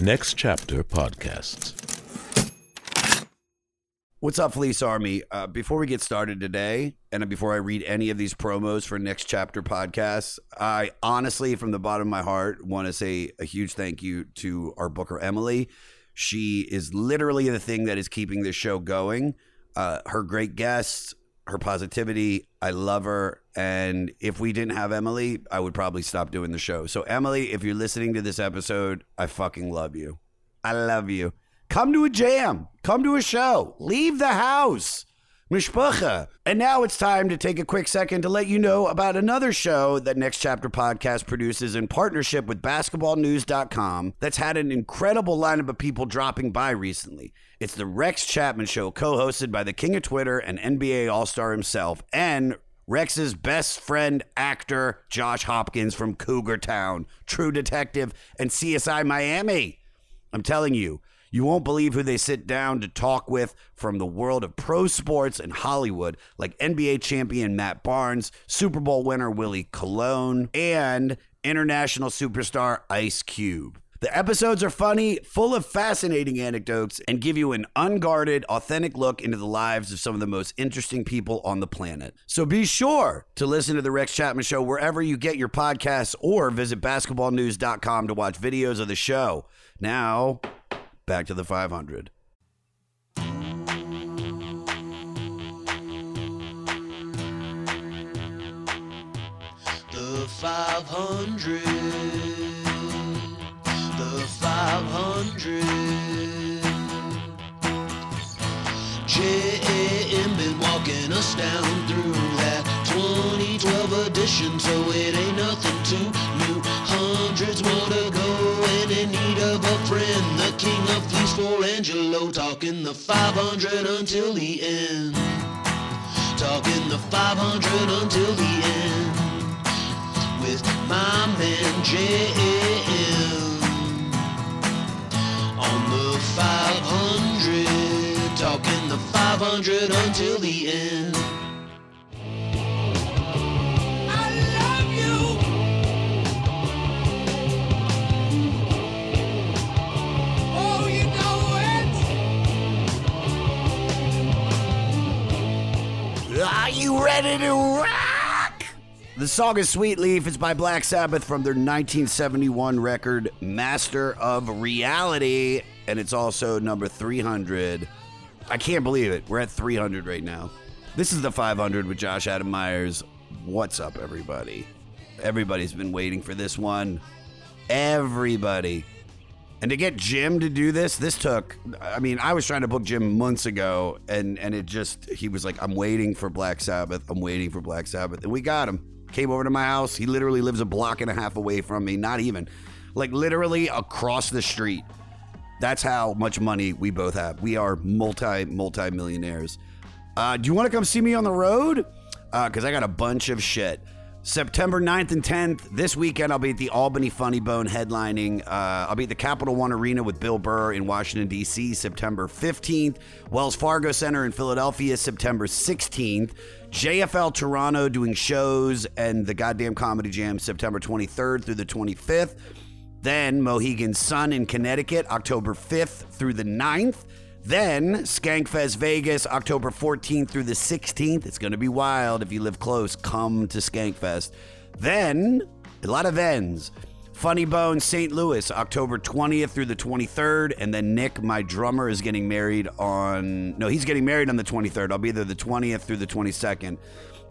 Next Chapter Podcasts. What's up, Fleece Army? Uh, before we get started today, and before I read any of these promos for Next Chapter podcasts, I honestly, from the bottom of my heart, want to say a huge thank you to our booker, Emily. She is literally the thing that is keeping this show going. Uh, her great guests, her positivity, I love her. And if we didn't have Emily, I would probably stop doing the show. So, Emily, if you're listening to this episode, I fucking love you. I love you. Come to a jam. Come to a show. Leave the house. Mishpacha. And now it's time to take a quick second to let you know about another show that Next Chapter Podcast produces in partnership with basketballnews.com that's had an incredible lineup of people dropping by recently. It's the Rex Chapman Show, co hosted by the king of Twitter and NBA All Star himself, and Rex's best friend, actor Josh Hopkins from Cougar Town, True Detective, and CSI Miami. I'm telling you, you won't believe who they sit down to talk with from the world of pro sports and Hollywood, like NBA champion Matt Barnes, Super Bowl winner Willie Colon, and international superstar Ice Cube. The episodes are funny, full of fascinating anecdotes, and give you an unguarded, authentic look into the lives of some of the most interesting people on the planet. So be sure to listen to The Rex Chapman Show wherever you get your podcasts or visit basketballnews.com to watch videos of the show. Now, back to the 500. The 500. The 500. JM been walking us down through that 2012 edition, so it ain't nothing too new. Hundreds more to go, and in need of a friend. The king of for Angelo, talking the 500 until the end. Talking the 500 until the end with my man on the 500, talking the 500 until the end. I love you. Oh, you know it. Are you ready to rock? The song is Sweet Leaf. It's by Black Sabbath from their 1971 record, Master of Reality. And it's also number 300. I can't believe it. We're at 300 right now. This is the 500 with Josh Adam Meyers. What's up, everybody? Everybody's been waiting for this one. Everybody. And to get Jim to do this, this took. I mean, I was trying to book Jim months ago, and and it just he was like, "I'm waiting for Black Sabbath. I'm waiting for Black Sabbath," and we got him. Came over to my house. He literally lives a block and a half away from me. Not even, like literally across the street. That's how much money we both have. We are multi multi millionaires. Uh, do you want to come see me on the road? Because I got a bunch of shit. September 9th and 10th, this weekend, I'll be at the Albany Funny Bone headlining. Uh, I'll be at the Capital One Arena with Bill Burr in Washington, D.C., September 15th. Wells Fargo Center in Philadelphia, September 16th. JFL Toronto doing shows and the goddamn Comedy Jam, September 23rd through the 25th. Then Mohegan Sun in Connecticut, October 5th through the 9th. Then Skankfest Vegas, October 14th through the 16th. It's going to be wild. If you live close, come to Skankfest. Then, a lot of ends. Funny Bone St. Louis, October 20th through the 23rd. And then Nick, my drummer, is getting married on. No, he's getting married on the 23rd. I'll be there the 20th through the 22nd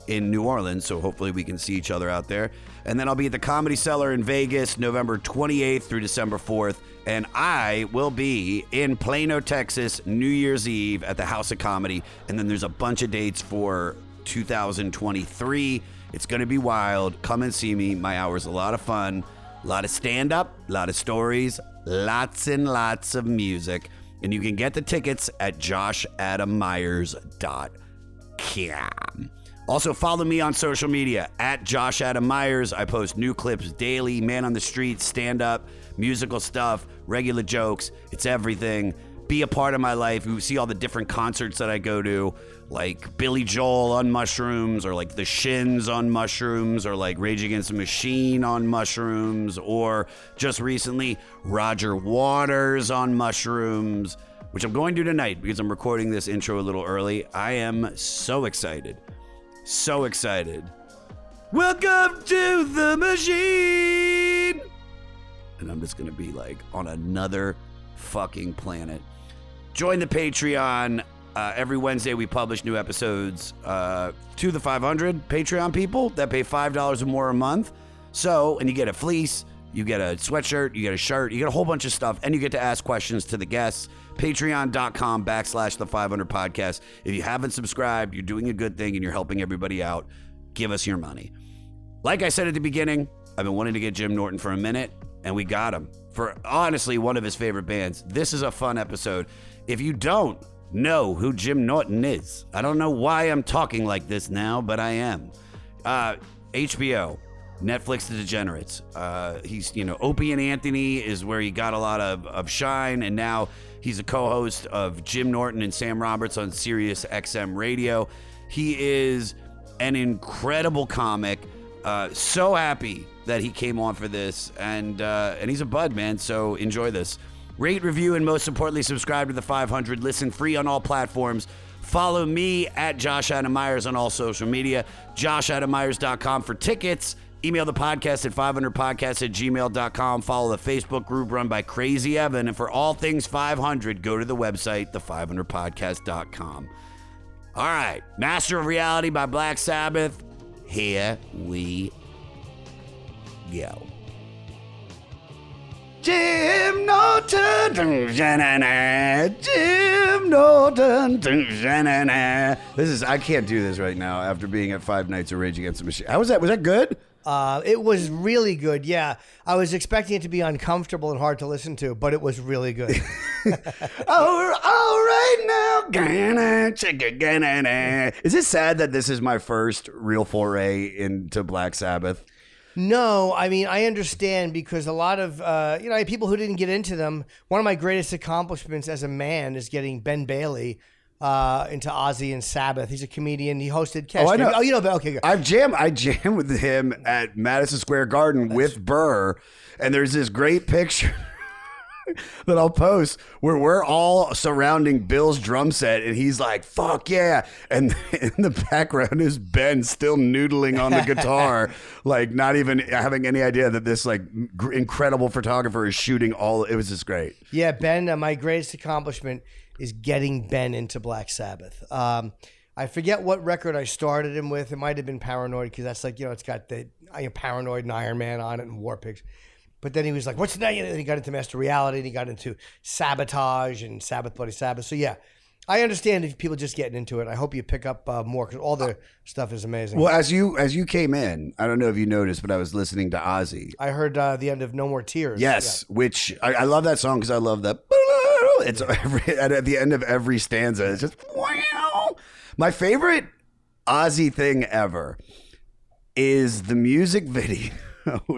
in New Orleans, so hopefully we can see each other out there. And then I'll be at the Comedy Cellar in Vegas, November 28th through December 4th. And I will be in Plano, Texas, New Year's Eve at the House of Comedy. And then there's a bunch of dates for 2023. It's going to be wild. Come and see me. My hour's a lot of fun, a lot of stand up, a lot of stories, lots and lots of music. And you can get the tickets at joshadammeyers.com. Also, follow me on social media at Josh Adam Meyers. I post new clips daily, man on the street, stand up, musical stuff, regular jokes. It's everything. be a part of my life, You see all the different concerts that I go to, like Billy Joel on mushrooms, or like the Shins on mushrooms, or like Rage Against the Machine on mushrooms, or just recently Roger Waters on mushrooms, which I'm going to tonight because I'm recording this intro a little early. I am so excited. So excited. Welcome to the machine! And I'm just gonna be like on another fucking planet. Join the Patreon. Uh, every Wednesday, we publish new episodes uh, to the 500 Patreon people that pay $5 or more a month. So, and you get a fleece, you get a sweatshirt, you get a shirt, you get a whole bunch of stuff, and you get to ask questions to the guests. Patreon.com backslash the 500 podcast. If you haven't subscribed, you're doing a good thing and you're helping everybody out. Give us your money. Like I said at the beginning, I've been wanting to get Jim Norton for a minute, and we got him for honestly one of his favorite bands. This is a fun episode. If you don't know who Jim Norton is, I don't know why I'm talking like this now, but I am. Uh, HBO, Netflix The Degenerates. Uh, he's, you know, Opie and Anthony is where he got a lot of, of shine, and now he's a co host of Jim Norton and Sam Roberts on Sirius XM Radio. He is an incredible comic. Uh, so happy that he came on for this, and uh, and he's a bud, man. So enjoy this. Rate, review, and most importantly, subscribe to the 500. Listen free on all platforms. Follow me at Josh Adam Meyers on all social media. JoshAdamMeyers.com for tickets. Email the podcast at 500podcast at gmail.com. Follow the Facebook group run by Crazy Evan. And for all things 500, go to the website, the500podcast.com. All right, Master of Reality by Black Sabbath. Here we go. Jim Norton. Jim Norton. This is I can't do this right now after being at Five Nights of Rage Against the Machine. How was that? Was that good? Uh, it was really good. Yeah, I was expecting it to be uncomfortable and hard to listen to, but it was really good. Oh, all right now. Gana, chicka, gana-na. Is it sad that this is my first real foray into Black Sabbath? no, I mean I understand because a lot of uh, you know people who didn't get into them. One of my greatest accomplishments as a man is getting Ben Bailey uh, into Ozzy and Sabbath. He's a comedian. He hosted. Cash Oh, I know. Oh, you know. Okay, good. I've jammed. I jammed with him at Madison Square Garden with Burr, and there's this great picture that I'll post where we're all surrounding Bill's drum set, and he's like, "Fuck yeah!" And in the background is Ben still noodling on the guitar, like not even having any idea that this like incredible photographer is shooting all. It was just great. Yeah, Ben. Uh, my greatest accomplishment is getting Ben into Black Sabbath. Um, I forget what record I started him with. It might have been Paranoid because that's like you know it's got the I mean, Paranoid and Iron Man on it and War Pigs. But then he was like, "What's the name?" And he got into Master Reality and he got into Sabotage and Sabbath Bloody Sabbath. So yeah, I understand if people just getting into it. I hope you pick up uh, more because all the stuff is amazing. Well, as you as you came in, I don't know if you noticed, but I was listening to Ozzy, I heard uh, the end of No More Tears. Yes, which I, I love that song because I love that. It's every, at, at the end of every stanza. It's just wow. My favorite Ozzy thing ever is the music video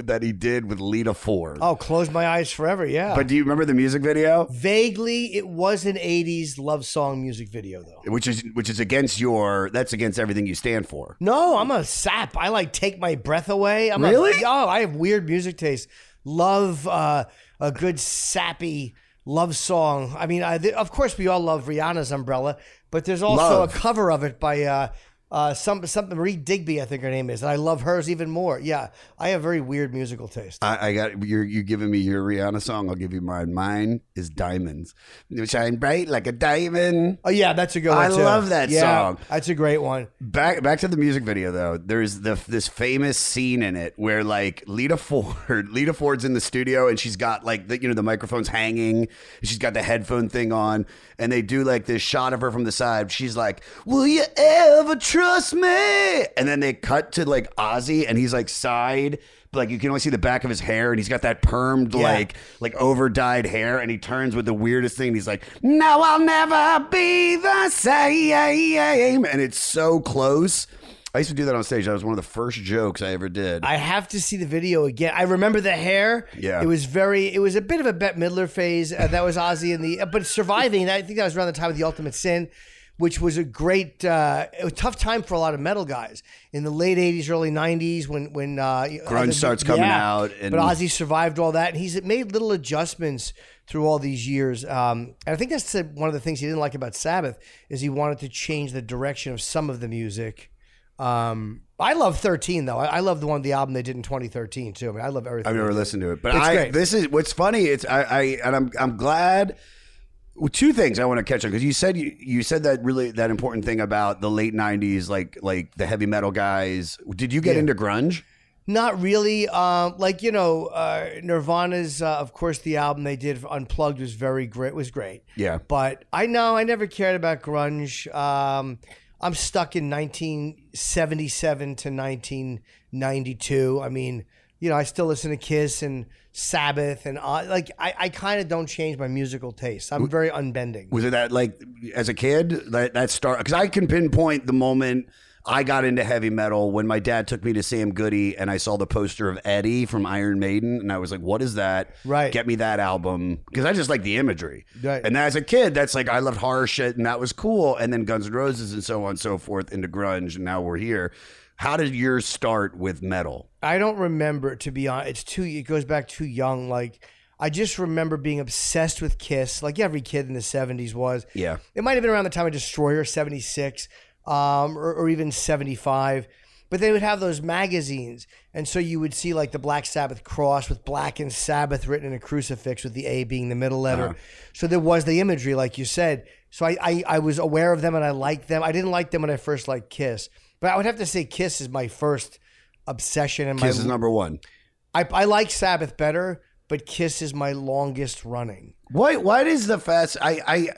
that he did with Lita Ford. Oh, close my eyes forever. Yeah. But do you remember the music video? vaguely, it was an '80s love song music video though. Which is which is against your that's against everything you stand for. No, I'm a sap. I like take my breath away. I'm Really? A, oh, I have weird music taste. Love uh, a good sappy love song. I mean, I, th- of course, we all love Rihanna's Umbrella, but there's also Love. a cover of it by uh, uh, some something Marie Digby, I think her name is, and I love hers even more. Yeah, I have very weird musical taste. I, I got you're you giving me your Rihanna song. I'll give you mine. Mine is Diamonds. You shine bright like a diamond. oh yeah, that's a good one. I too. love that Yeah, song. That's a great one. Back back to the music video though. There's the this famous scene in it where like Lita Ford, Lita Ford's in the studio and she's got like the you know the microphone's hanging. She's got the headphone thing on, and they do like this shot of her from the side. She's like, "Will you ever trust me?" And then they cut to like Ozzy, and he's like side. But like you can only see the back of his hair, and he's got that permed like like over dyed hair, and he turns with the weirdest thing. He's like, "No, I'll never be the same," and it's so close. I used to do that on stage. That was one of the first jokes I ever did. I have to see the video again. I remember the hair. Yeah. it was very. It was a bit of a Bette Midler phase. Uh, that was Ozzy in the, but surviving. I think that was around the time of the Ultimate Sin, which was a great, uh, it was a tough time for a lot of metal guys in the late '80s, early '90s when when uh, Grunge starts coming out and- but Ozzy survived all that, and he's made little adjustments through all these years. Um, and I think that's one of the things he didn't like about Sabbath is he wanted to change the direction of some of the music. Um, I love 13 though. I, I love the one the album they did in 2013 too. I mean, I love everything. I've never listened to it, but It's I great. this is what's funny. It's I, I and I'm I'm glad. Well, two things I want to catch on because you said you, you said that really that important thing about the late '90s, like like the heavy metal guys. Did you get into grunge? Not really. Um, like you know, uh, Nirvana's, uh, of course, the album they did Unplugged was very great. Was great. Yeah. But I know I never cared about grunge. Um, I'm stuck in 1977 to 1992. I mean, you know, I still listen to Kiss and Sabbath and uh, like I, I kind of don't change my musical taste. I'm very unbending. Was it that like as a kid that that start? Because I can pinpoint the moment I got into heavy metal when my dad took me to Sam Goody and I saw the poster of Eddie from Iron Maiden and I was like, "What is that? Right. get me that album." Because I just like the imagery. Right. And as a kid, that's like I loved horror shit and that was cool. And then Guns N' Roses and so on and so forth into grunge and now we're here. How did yours start with metal? I don't remember to be honest. It's too. It goes back too young. Like I just remember being obsessed with Kiss, like every kid in the '70s was. Yeah. It might have been around the time of Destroyer '76, um, or, or even '75. But they would have those magazines, and so you would see like the Black Sabbath cross with Black and Sabbath written in a crucifix with the A being the middle letter. So there was the imagery, like you said. So I, I I was aware of them and I liked them. I didn't like them when I first liked Kiss, but I would have to say Kiss is my first obsession and my Kiss is number one. I, I like Sabbath better, but Kiss is my longest running. Why? Why does the fast? I I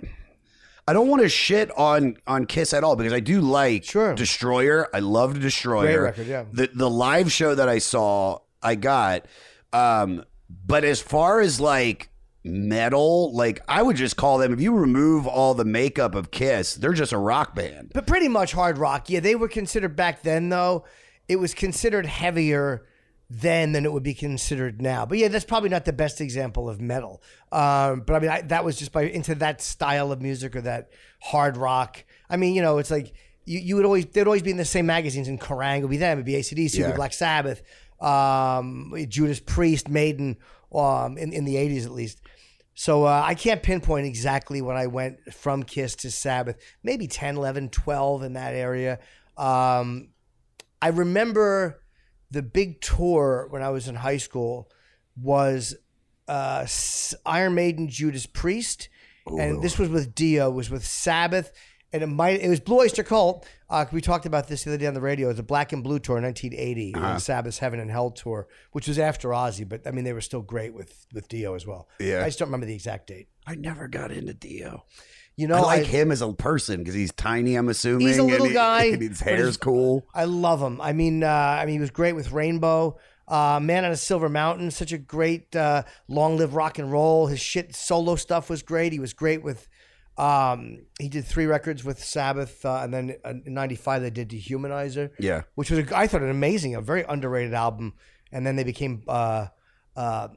I don't want to shit on on Kiss at all because I do like Sure. Destroyer. I love Destroyer. Great record, yeah. The the live show that I saw, I got. Um, but as far as like metal, like I would just call them. If you remove all the makeup of Kiss, they're just a rock band. But pretty much hard rock. Yeah, they were considered back then, though. It was considered heavier then than it would be considered now. But yeah, that's probably not the best example of metal. Um, but I mean, I, that was just by into that style of music or that hard rock. I mean, you know, it's like you, you would always they'd always be in the same magazines. And Kerrang would be them. It'd be ACDC, it'd be Black Sabbath, um, Judas Priest, Maiden, um, in in the eighties at least. So uh, I can't pinpoint exactly when I went from Kiss to Sabbath, maybe 10, 11, 12 in that area. Um, I remember the big tour when I was in high school was uh, Iron Maiden, Judas Priest, and this was with Dio, was with Sabbath, and it might it was Blue Oyster Cult. Uh, we talked about this the other day on the radio. It was a Black and Blue tour in 1980, Uh-huh. and Sabbath's Heaven and Hell tour, which was after Ozzy, but I mean they were still great with with Dio as well. Yeah. I just don't remember the exact date. I never got into Dio. You know, I like I- him as a person because he's tiny. I'm assuming He's a and little he- guy, and his hair's cool. I love him. I mean, uh, I mean, he was great with Rainbow. Uh, Man on a Silver Mountain, such a great uh, long live rock and roll. His shit solo stuff was great. He was great with. Um, he did three records with Sabbath, uh, and then in '95 they did Dehumanizer, Yeah. which was a, I thought an amazing, a very underrated album. And then they became uh, uh,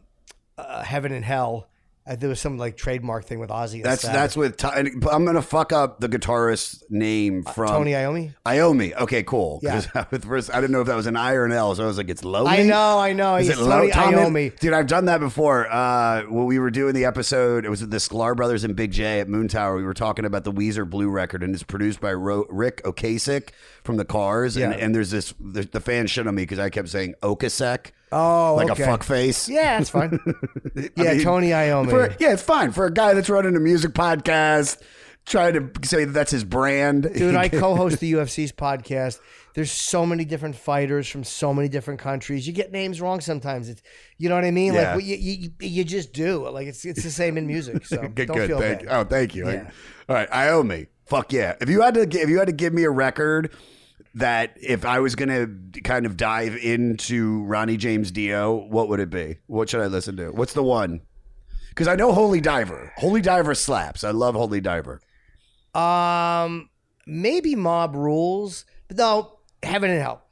uh, Heaven and Hell. Uh, there was some like trademark thing with Ozzy. and That's that's with. And I'm gonna fuck up the guitarist's name from Tony Iommi. Iomi. Okay, cool. Yeah. first, I didn't know if that was an I or an L, so I was like, it's Lomi. I know, I know. Is it low? Tony Tommy? Iommi. Dude, I've done that before. Uh, when we were doing the episode, it was with the Sklar Brothers and Big J at Moon Tower. We were talking about the Weezer Blue record, and it's produced by Ro- Ric Ocasek from the Cars. And, Yeah. and there's this, the, the fan shit on me because I kept saying Okasek. Oh, like okay. a fuck face. Yeah, that's fine. Yeah, mean, Tony Iommi. For, yeah, it's fine for a guy that's running a music podcast, trying to say that that's his brand. Dude, I co-host the UFC's podcast. There's so many different fighters from so many different countries. You get names wrong sometimes. It's, you know what I mean? Yeah. Like what you, you, you just do. Like it's it's the same in music. So good, don't good. feel Thank bad. Oh, thank you. Yeah. All right, Iommi. Fuck yeah. If you had to, if you had to give me a record that if I was gonna kind of dive into Ronnie James Dio, what would it be? What should I listen to? What's the one? Because I know Holy Diver. Holy Diver slaps. I love Holy Diver. Um, maybe Mob Rules, but no. Heaven and Hell.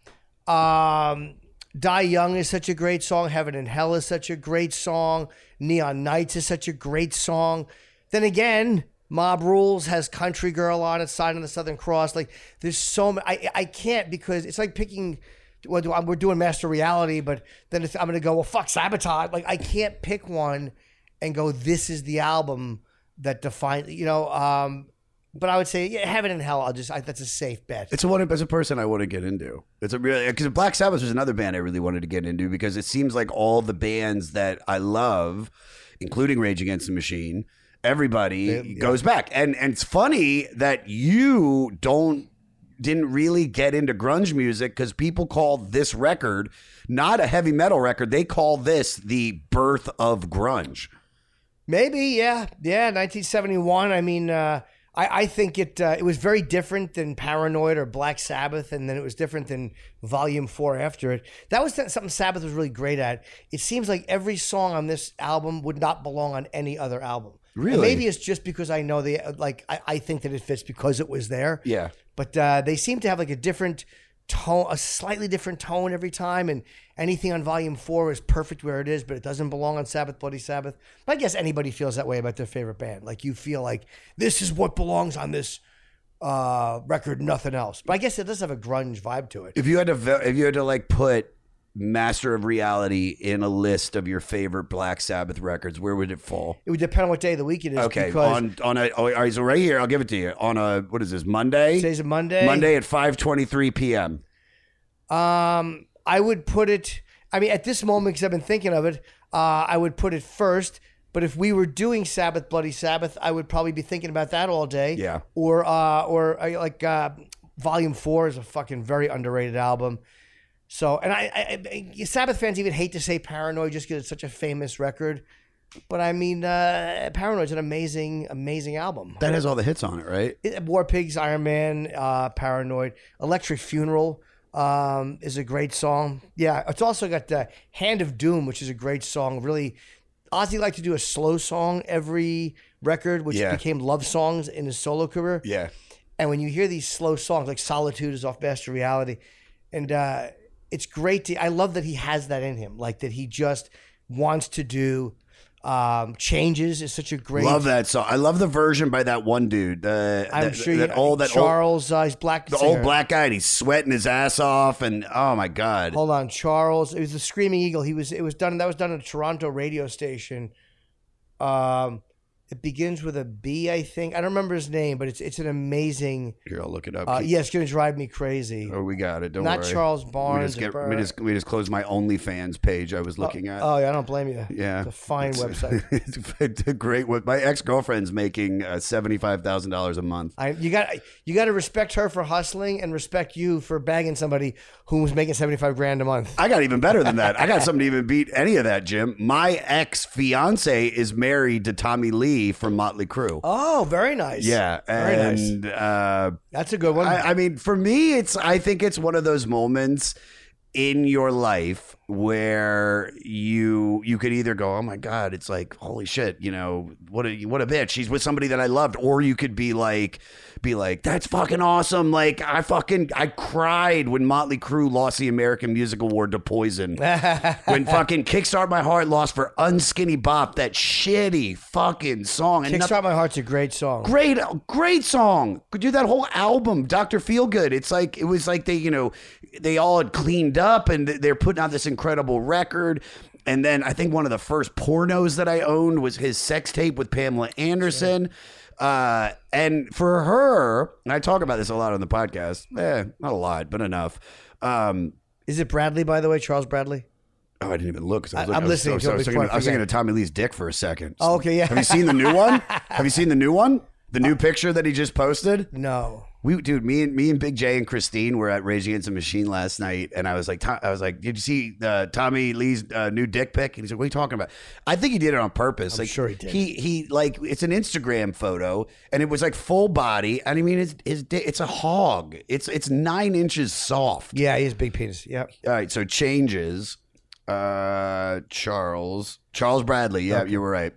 Um, Die Young is such a great song. Heaven and Hell is such a great song. Neon Knights is such a great song. Then again, Mob Rules has Country Girl on it, Sign of the Southern Cross. Like, there's so many. I, I can't because it's like picking. Well, we're doing Master Reality, but then it's, I'm to go, well, fuck, Sabotage. Like, I can't pick one and go, this is the album that defines, you know. Um, but I would say, yeah, Heaven and Hell. I'll just, I, that's a safe bet. It's a one as a person I want to get into. It's a really because Black Sabbath was another band I really wanted to get into because it seems like all the bands that I love, including Rage Against the Machine, everybody goes back. And and it's funny that you don't didn't really get into grunge music because people call this record not a heavy metal record. They call this the birth of grunge. Maybe, yeah, yeah. 1971. I mean, uh, I, I think it uh, it was very different than Paranoid or Black Sabbath, and then it was different than Volume Four after it. That was something Sabbath was really great at. It seems like every song on this album would not belong on any other album. And maybe it's just because I know the like. I, I think that it fits because it was there. Yeah. But uh, they seem to have like a different tone, a slightly different tone every time, and anything on Volume Four is perfect where it is, but it doesn't belong on Sabbath, Bloody Sabbath. But I guess anybody feels that way about their favorite band. Like you feel like this is what belongs on this uh, record, nothing else. But I guess it does have a grunge vibe to it. If you had to, if you had to like put Master of Reality in a list of your favorite Black Sabbath records, where would it fall? It would depend on what day of the week it is. Okay, because on on a oh, all right, so right here, I'll give it to you on a what is this Monday? today's a Monday. Monday at five twenty three p.m. Um, I would put it. I mean, at this moment, because I've been thinking of it, uh, I would put it first. But if we were doing Sabbath, Bloody Sabbath, I would probably be thinking about that all day. Yeah. Or, uh, or uh, like uh, Volume Four is a fucking very underrated album. So, and I, I, I Sabbath fans even hate to say Paranoid just because it's such a famous record. But I mean, uh, Paranoid's an amazing, amazing album. That has all the hits on it, right? It- War Pigs, Iron Man, uh, Paranoid, Electric Funeral um, is a great song. Yeah, it's also got the Hand of Doom, which is a great song. Really, Ozzy liked to do a slow song every record, which Yeah. became love songs in his solo career. Yeah. And when you hear these slow songs, like Solitude is off Master Reality, and uh, it's great to. I love that he has that in him, like that he just wants to do. Um, changes is such a great. Love that song. I love the version by that one dude. Uh, I'm that, sure that you, old that old, Charles, uh, he's black. the singer. old black guy. And he's sweating his ass off, and oh my god, Hold on, Charles. It was the Screaming Eagle. He was. It was done. That was done at a Toronto radio station. Um, it begins with a B, I think. I don't remember his name, but it's it's an amazing. here I'll look it up. Uh, yeah, it's gonna drive me crazy. Oh, we got it. Don't worry. Not worry. Charles We Barnes. just, get, we just we just closed my OnlyFans page I was looking at. Oh yeah, I don't blame you. Yeah, it's a fine website. It's, a great one. My ex girlfriend's making uh, seventy five thousand dollars a month. I, you got you got to respect her for hustling and respect you for bagging somebody who was making seventy five grand a month. I got even better than that. I got something to even beat any of that, Jim. My ex fiance is married to Tommy Lee from Motley Crue. Oh, very nice. yeah, very nice. uh, That's a good one. I, I mean, for me, it's I think it's one of those moments in your life where you you could either go, oh my god, it's like holy shit, you know what a what a bitch. She's with somebody that I loved, or you could be like, be like, that's fucking awesome. Like I fucking I cried when Motley Crue lost the American Music Award to Poison. when fucking Kickstart My Heart lost for Unskinny Bop, that shitty fucking song. And nothing- Kickstart My Heart's a great song. Great, great song. Could do that whole album, Doctor Feelgood. It's like it was like they, you know, they all had cleaned up and they're putting out this incredible record. And then I think one of the first pornos that I owned was his sex tape with Pamela Anderson. Uh, and for her, and I talk about this a lot on the podcast. Eh, not a lot, but enough. Um, Is it Bradley, by the way? Charles Bradley? Oh, I didn't even look. I was looking- I'm I was- listening I was, to I was thinking, I I was thinking of Tommy Lee's dick for a second. Oh, okay, yeah. Have you seen the new one? Have you seen the new one? The new picture that he just posted? No. We, dude, me and me and Big J and Christine were at Rage Against the Machine last night, and I was like, I was like, did you see uh, Tommy Lee's uh, new dick pic? And he's like, what are you talking about? I think he did it on purpose. like, sure he did. He he like it's an Instagram photo, and it was like full body. And I mean, his his it's a hog. It's it's nine inches soft. Yeah, he has big penis. Yep. All right, so changes. Uh, Charles Charles Bradley. Yeah, you were right.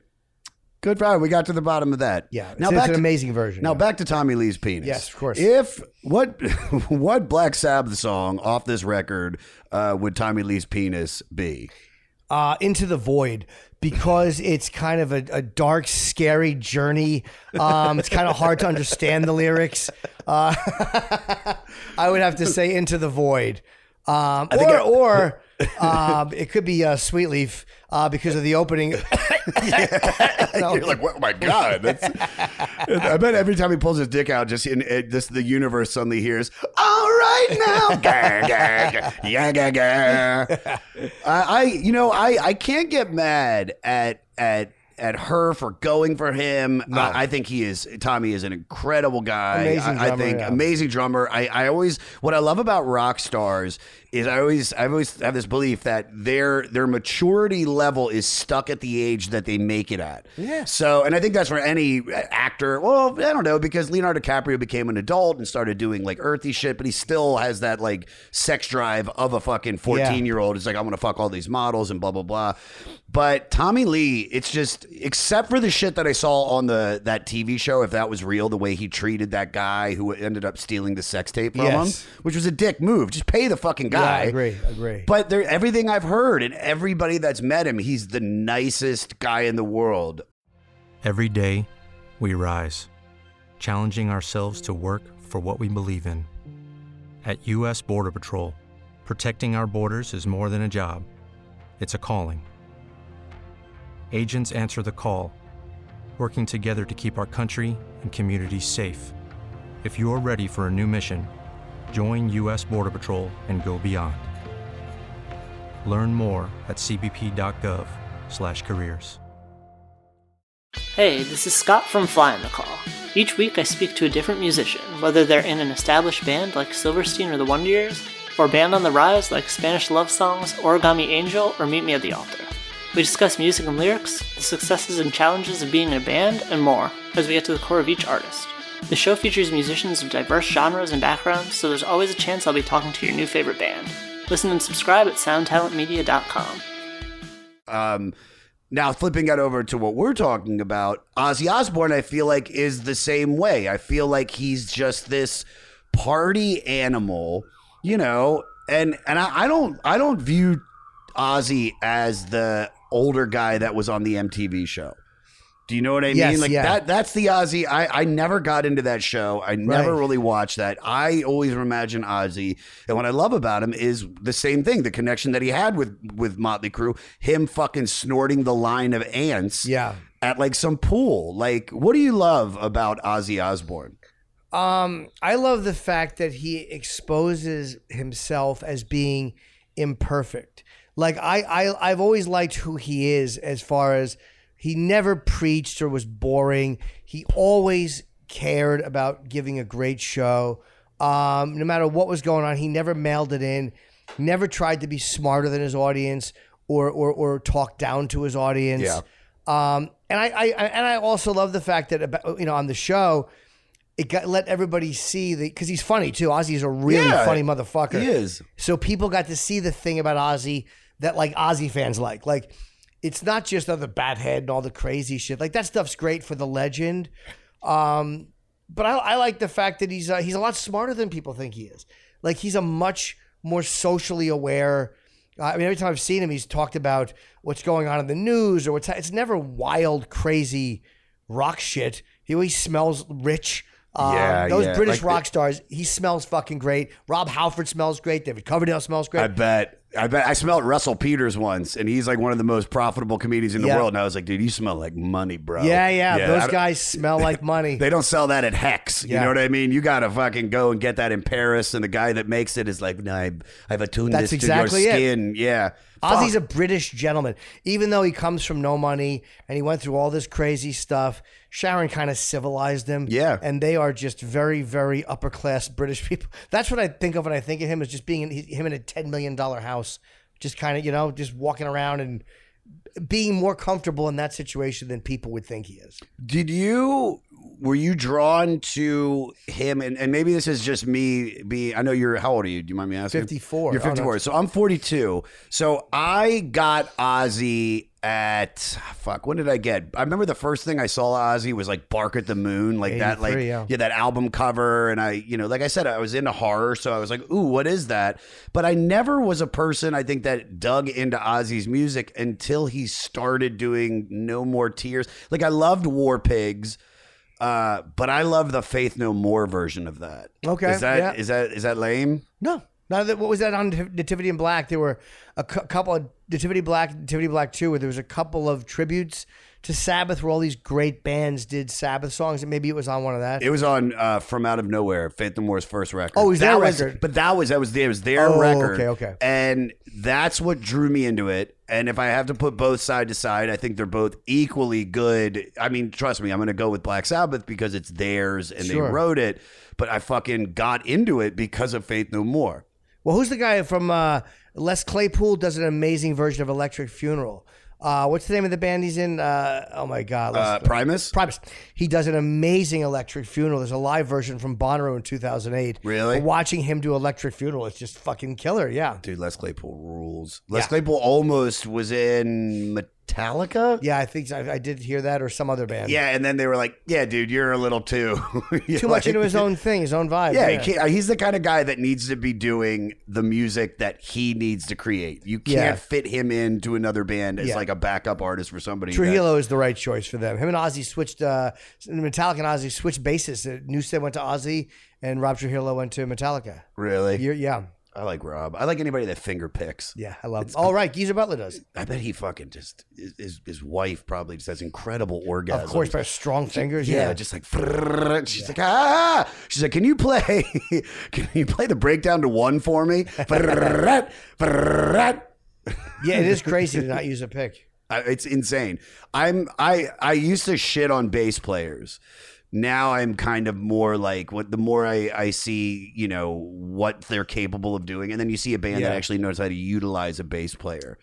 Good for We got to the bottom of that. Yeah, Now it's, back it's an to, amazing version. Now yeah. back to Tommy Lee's penis. Yes, of course. If what what Black Sabbath song off this record uh, would Tommy Lee's penis be? uh, into the void because it's kind of a, a dark, scary journey. Um, it's kind of hard to understand the lyrics. Uh, I would have to say into the void. Um, or I- or um, it could be uh, Sweet Leaf uh, because of the opening. You're like, oh my god! That's, I bet every time he pulls his dick out, just in it, this the universe suddenly hears, "All right now, Gah, gah, gah. yeah, gah, gah." I, I, you know, I, I can't get mad at at at her for going for him. I, I think he is Tommy is an incredible guy. Amazing I, I think yeah. amazing drummer. I, I always what I love about rock stars is I always I always have this belief that their their maturity level is stuck at the age that they make it at. Yeah. So, and I think that's for any actor. Well, I don't know because Leonardo DiCaprio became an adult and started doing like earthy shit, but he still has that like sex drive of a fucking 14 year old. It's like, I'm going to fuck all these models and blah, blah, blah. But Tommy Lee, it's just, except for the shit that I saw on the that TV show, if that was real, the way he treated that guy who ended up stealing the sex tape from Yes. him, which was a dick move. Just pay the fucking guy. Yeah, I agree. I agree. But there, everything I've heard and everybody that's met him, he's the nicest guy in the world. Every day, we rise, challenging ourselves to work for what we believe in. At U.S. Border Patrol, protecting our borders is more than a job, it's a calling. Agents answer the call, working together to keep our country and communities safe. If you're ready for a new mission, join U.S. Border Patrol and go beyond. Learn more at cbp.gov/careers. Hey, this is Scott from Fly on the Call. Each week I speak to a different musician, whether they're in an established band like Silverstein or the Wonder Years, or a band on the rise like Spanish Love Songs, Origami Angel, or Meet Me at the Altar. We discuss music and lyrics, the successes and challenges of being in a band, and more, as we get to the core of each artist. The show features musicians of diverse genres and backgrounds, so there's always a chance I'll be talking to your new favorite band. Listen and subscribe at soundtalentmedia.com. Um, now flipping it over to what we're talking about, Ozzy Osbourne, I feel like is the same way. I feel like he's just this party animal, you know, and and I, I don't I don't view Ozzy as the older guy that was on the MTV show. Do you know what I Yes, mean? Like yeah. that that's the Ozzy. I, I never got into that show. I never Right. really watched that. I always imagine Ozzy. And what I love about him is the same thing, the connection that he had with with Motley Crue, him fucking snorting the line of ants yeah. at like some pool. Like, what do you love about Ozzy Osbourne? Um, I love the fact that he exposes himself as being imperfect. Like I, I, I've always liked who he is as far as he never preached or was boring. He always cared about giving a great show. Um, no matter what was going on, he never mailed it in. Never tried to be smarter than his audience or or, or talk down to his audience. Yeah. Um, and I, I, and I also love the fact that about you know on the show, it got let everybody see the because he's funny too. Ozzy's a really Yeah, funny motherfucker. He is. So people got to see the thing about Ozzy that like Ozzy fans like. Like it's not just other bad head and all the crazy shit. Like that stuff's great for the legend. Um, but I, I like the fact that he's uh, he's a lot smarter than people think he is. Like he's a much more socially aware. uh, I mean, every time I've seen him, he's talked about what's going on in the news or what's. It's never wild, crazy rock shit. He always smells rich. Um, Yeah, those yeah, British like the- rock stars. He smells fucking great. Rob Halford smells great. David Coverdale smells great. I bet. I bet. I smelled Russell Peters once, and he's like one of the most profitable comedians in the Yeah. world. And I was like, dude, you smell like money, bro. yeah, yeah, I Those don't- guys smell like money. They don't sell that at Hex. You Yeah. know what I mean? You got to fucking go and get that in Paris. And the guy that makes it is like, no, I, I've attuned That's this exactly to it. your skin. Yeah. Ozzy's a British gentleman, even though he comes from no money and he went through all this crazy stuff. Sharon kind of civilized him. Yeah. and they are just very, very upper class British people. That's what I think of when I think of him as just being in, him in a ten million dollar house, just kind of you know just walking around and being more comfortable in that situation than people would think he is. Did you were you drawn to him? And, and maybe this is just me. Be I know you're how old are you? Do you mind me asking? 54. You're Oh, no. 54. So I'm 42. So I got Ozzy at fuck. When did I get? I remember the first thing I saw Ozzy was like "Bark at the Moon," like that, like 83, yeah. that album cover. And I, you know, like I said, I was into horror, so I was like, "Ooh, what is that?" But I never was a person I think that dug into Ozzy's music until he started doing No More Tears. Like I loved War Pigs. Uh, but I love the Faith No More version of that. Okay, is that yeah. is that is that lame? No. Now that what was that on Nativity in Black? There were a cou- couple of Nativity Black, Nativity Black Two, where there was a couple of tributes to Sabbath, where all these great bands did Sabbath songs, and maybe it was on one of that. It was on uh, From Out of Nowhere, Faith No More's first record. Oh, it was that their was, record. But that was that was it was their Oh, record. okay, okay. And that's what drew me into it. And if I have to put both side to side, I think they're both equally good. I mean, trust me, I'm going to go with Black Sabbath because it's theirs and Sure. they wrote it. But I fucking got into it because of Faith No More. Well, who's the guy from uh, Les Claypool does an amazing version of Electric Funeral. Uh, what's the name of the band he's in? Uh, oh my God, Uh, Primus. Primus. He does an amazing Electric Funeral. There's a live version from Bonnaroo in 2008. Really? But watching him do Electric Funeral is just fucking killer. Yeah. Dude, Les Claypool rules. Les Yeah. Claypool almost was in Metallica. Yeah, I think I, I did hear that or some other band. Yeah, and then they were like, "Yeah, dude, you're a little too Too much into his own thing, his own vibe. Yeah, he can't, he's the kind of guy that needs to be doing the music that he needs to create. You can't Yeah. fit him into another band as Yeah. like a backup artist for somebody. that- Trujillo is the right choice for them. Him and Ozzy switched. Uh, Metallica and Ozzy switched bases. Uh, Newstead went to Ozzy, and Rob Trujillo went to Metallica. really? You're, yeah, I like Rob. I like anybody that finger picks. yeah, I love. All right, Geezer Butler does. I bet he fucking just his, his, his wife probably just has incredible orgasms. Of course, by strong fingers. Yeah, Yeah, just like she's like ah. She's like, can you play? Can you play the breakdown to one for me? Yeah. It is crazy to not use a pick. It's insane. I'm I I used to shit on bass players. Now I'm kind of more like what the more I, I see, you know, what they're capable of doing. And then you see a band that actually knows how to utilize a bass player.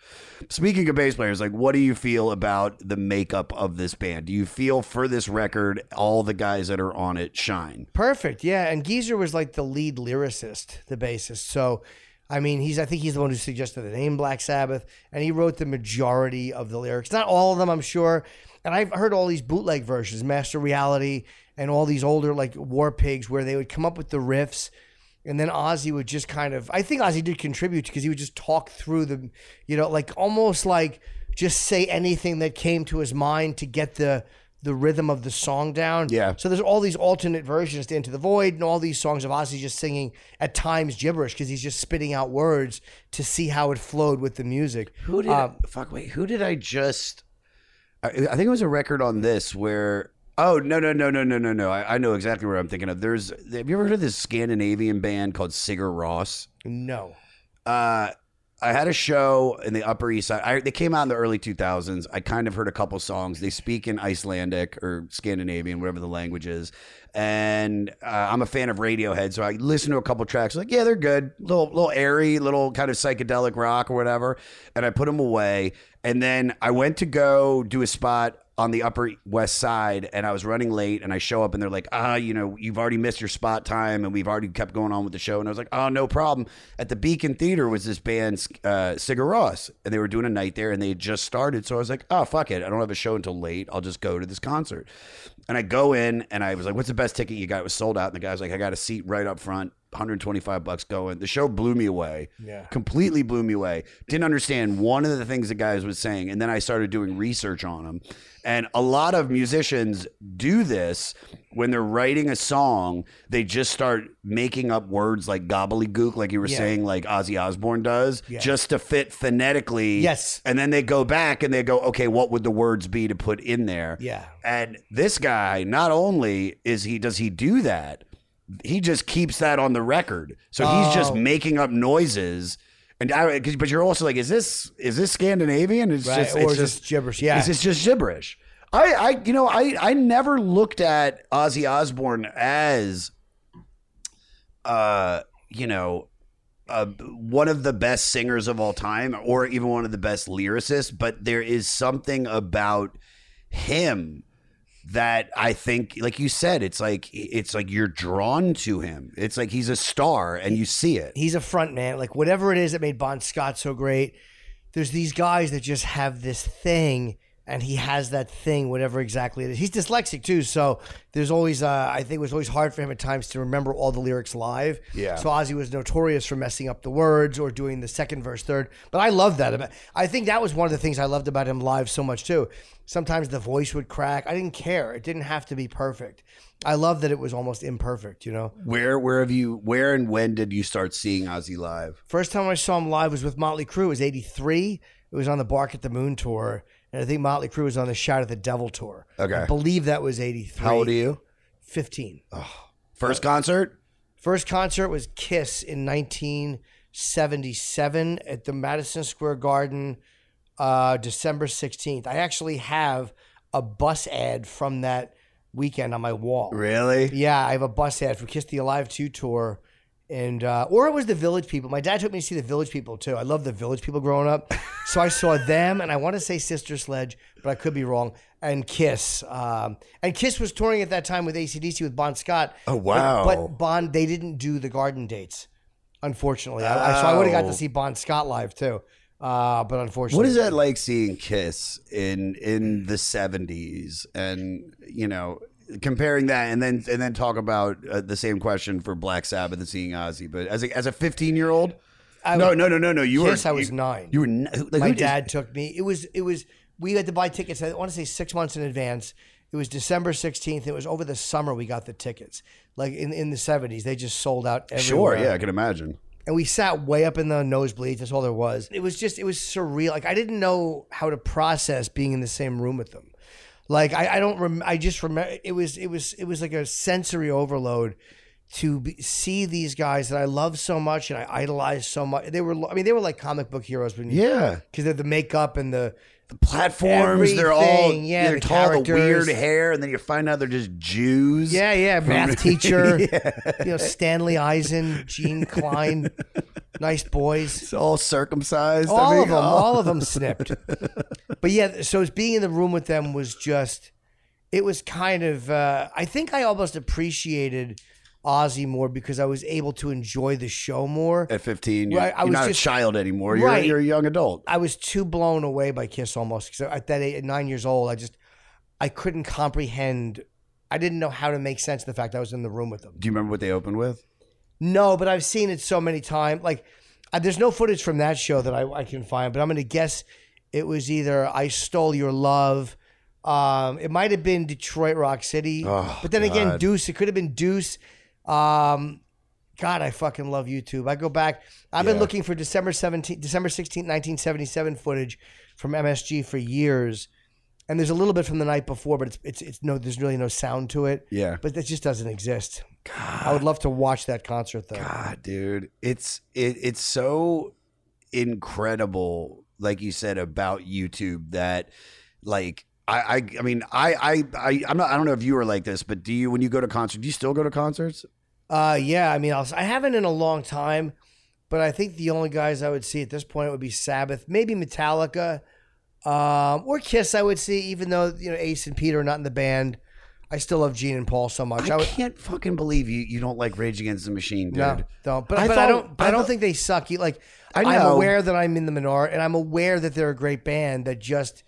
Speaking of bass players, like what do you feel about the makeup of this band? Do you feel for this record all the guys that are on it shine? Perfect. Yeah, and Geezer was like the lead lyricist, the bassist. So, I mean, he's I think he's the one who suggested the name Black Sabbath, and he wrote the majority of the lyrics. Not all of them, I'm sure. And I've heard all these bootleg versions, Master Reality, and all these older like War Pigs, where they would come up with the riffs. And then Ozzy would just kind of, I think Ozzy did contribute because he would just talk through the, you know, like almost like just say anything that came to his mind to get the the rhythm of the song down. Yeah. So there's all these alternate versions to Into the Void and all these songs of Ozzy just singing at times gibberish because he's just spitting out words to see how it flowed with the music. Who did Um, fuck wait, who did I just I, I think it was a record on this where Oh no no no no no no no! I, I know exactly what I'm thinking of. There's have you ever heard of this Scandinavian band called Sigur Rós? No. Uh, I had a show in the Upper East Side. I, they came out in the early 2000s. I kind of heard a couple songs. They speak in Icelandic or Scandinavian, whatever the language is. And uh, I'm a fan of Radiohead, so I listened to a couple tracks. Like, yeah, they're good, little, little airy, little kind of psychedelic rock or whatever. And I put them away. And then I went to go do a spot on the Upper West Side, and I was running late, and I show up, and they're like, "Ah, you know, you've already missed your spot time, and we've already kept going on with the show." And I was like, "Oh, no problem." At the Beacon Theater was this band, uh, Sigur Rós, and they were doing a night there, and they had just started. So I was like, "Oh, fuck it, I don't have a show until late. I'll just go to this concert." And I go in, and I was like, "What's the best ticket you got?" It was sold out, and the guy was like, "I got a seat right up front." 125 bucks going. The show blew me away. Yeah. Completely blew me away. Didn't understand one of the things the guys was saying. And then I started doing research on them. And a lot of musicians do this when they're writing a song, they just start making up words like gobbledygook, like you were Yeah. saying, like Ozzy Osbourne does, Yeah. just to fit phonetically. Yes. And then they go back and they go, okay, what would the words be to put in there? Yeah. And this guy, not only is he does he do that, he just keeps that on the record. So he's just Oh. making up noises. And I, but you're also like, is this is this Scandinavian? It's Right. just or it's just gibberish? Yeah. is this just gibberish? I, I you know I I never looked at Ozzy Osbourne as uh you know uh, one of the best singers of all time or even one of the best lyricists but there is something about him that I think like you said it's like it's like you're drawn to him it's like he's a star and you see it he's a front man. Like whatever it is that made Bon Scott so great, there's these guys that just have this thing and he has that thing whatever exactly it is. He's dyslexic too so there's always uh, i think it was always hard for him at times to remember all the lyrics live. Yeah. so ozzy was notorious for messing up the words or doing the second verse third. But i love that about i think that was one of the things i loved about him live so much too. Sometimes the voice would crack. I didn't care. It didn't have to be perfect. I love that it was almost imperfect you know? Where where have you where and when did you start seeing Ozzy live? First time I saw him live was with Motley Crue. It was '83. It was on the Bark at the Moon tour, and I think Motley Crue was on the Shout at the Devil tour. Okay. I believe that was '83. How old are you? Fifteen. First concert? First concert was Kiss in 1977 at the Madison Square Garden, uh, December 16th. I actually have a bus ad from that weekend on my wall. Really? Yeah, I have a bus ad for Kiss the Alive 2 tour. And uh, or it was the Village People. My dad took me to see the Village People too. I love the Village People growing up, so I saw them, and I want to say Sister Sledge, but I could be wrong. And Kiss, um, and Kiss was touring at that time with ACDC with Bon Scott. Oh, wow. But, Bon, they didn't do the Garden dates, unfortunately. I, I- so I would have got Oh. to see Bon Scott live too, uh, but unfortunately, What is that like seeing Kiss in in the seventies, and you know, comparing that, and then and then talk about uh, the same question for Black Sabbath and seeing Ozzy, but as a as a fifteen year old, I- no, no, no, no, no, you Kiss, were I was you, nine. You were like, my dad took me. It was it was we had to buy tickets. I want to say six months in advance. It was December sixteenth. It was over the summer we got the tickets. Like in, in the seventies, they just sold out everywhere. Sure, yeah, I can imagine. And we sat way up in the nosebleeds. That's all there was. It was just it was surreal. Like I didn't know how to process being in the same room with them. Like I, I don't rem- I just remember it was it was it was like a sensory overload to be, see these guys that I love so much and I idolize so much. They were I mean they were like comic book heroes when Yeah, because they're the makeup and the platforms. They're all yeah, They're the tall, the weird hair, and then you find out they're just Jews. yeah yeah math teacher you know Stanley Eisen Gene Klein nice boys it's all circumcised. I all mean, of them oh. all of them snipped but yeah so it's being in the room with them was just it was kind of uh, I think I almost appreciated Ozzy more because I was able to enjoy the show more At fifteen, you're, Right, I you're was not just- a child anymore. You're, Right. you're a young adult. I was too blown away by Kiss almost because at that age, at nine years old, I just I couldn't comprehend. I didn't know how to make sense of the fact I was in the room with them. Do you remember what they opened with? No, but I've seen it so many times. Like, uh, there's no footage from that show that I, I can find, but I'm going to guess it was either "I Stole Your Love." Um, it might have been Detroit Rock City, Oh, but then again, Deuce. It could have been Deuce. Um, God, I fucking love YouTube. I go back. I've been looking for December 17th, December 16th, 1977 footage from MSG for years. And there's a little bit from the night before, but it's it's it's no there's really no sound to it. Yeah. But that just doesn't exist. God. I would love to watch that concert though. God, dude, it's it, it's so incredible, like you said about YouTube that, like, I, I, I mean, I, I, I, I'm not. I don't know if you are like this, but do you when you go to concerts? Do you still go to concerts? Uh, yeah, I mean, I'll, I haven't in a long time, but I think the only guys I would see at this point would be Sabbath, maybe Metallica, um, or Kiss. I would see, even though you know Ace and Peter are not in the band. I still love Gene and Paul so much. I, I would, can't fucking believe you. You don't like Rage Against the Machine, dude. no, don't. But, I but I don't. But I, don't thought- think they suck. You like. I I'm aware that I'm in the minority, and I'm aware that they're a great band that just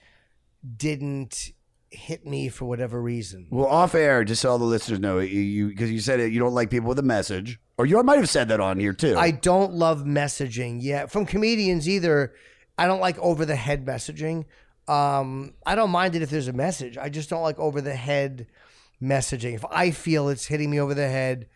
didn't hit me for whatever reason. Well, off air, just so all the listeners know, you because you said it, you don't like people with a message, or you might have said that on here too. I don't love messaging. Yeah, from comedians either. I don't like over the head messaging. Um, I don't mind it if there's a message. I just don't like over the head messaging. If I feel it's hitting me over the head,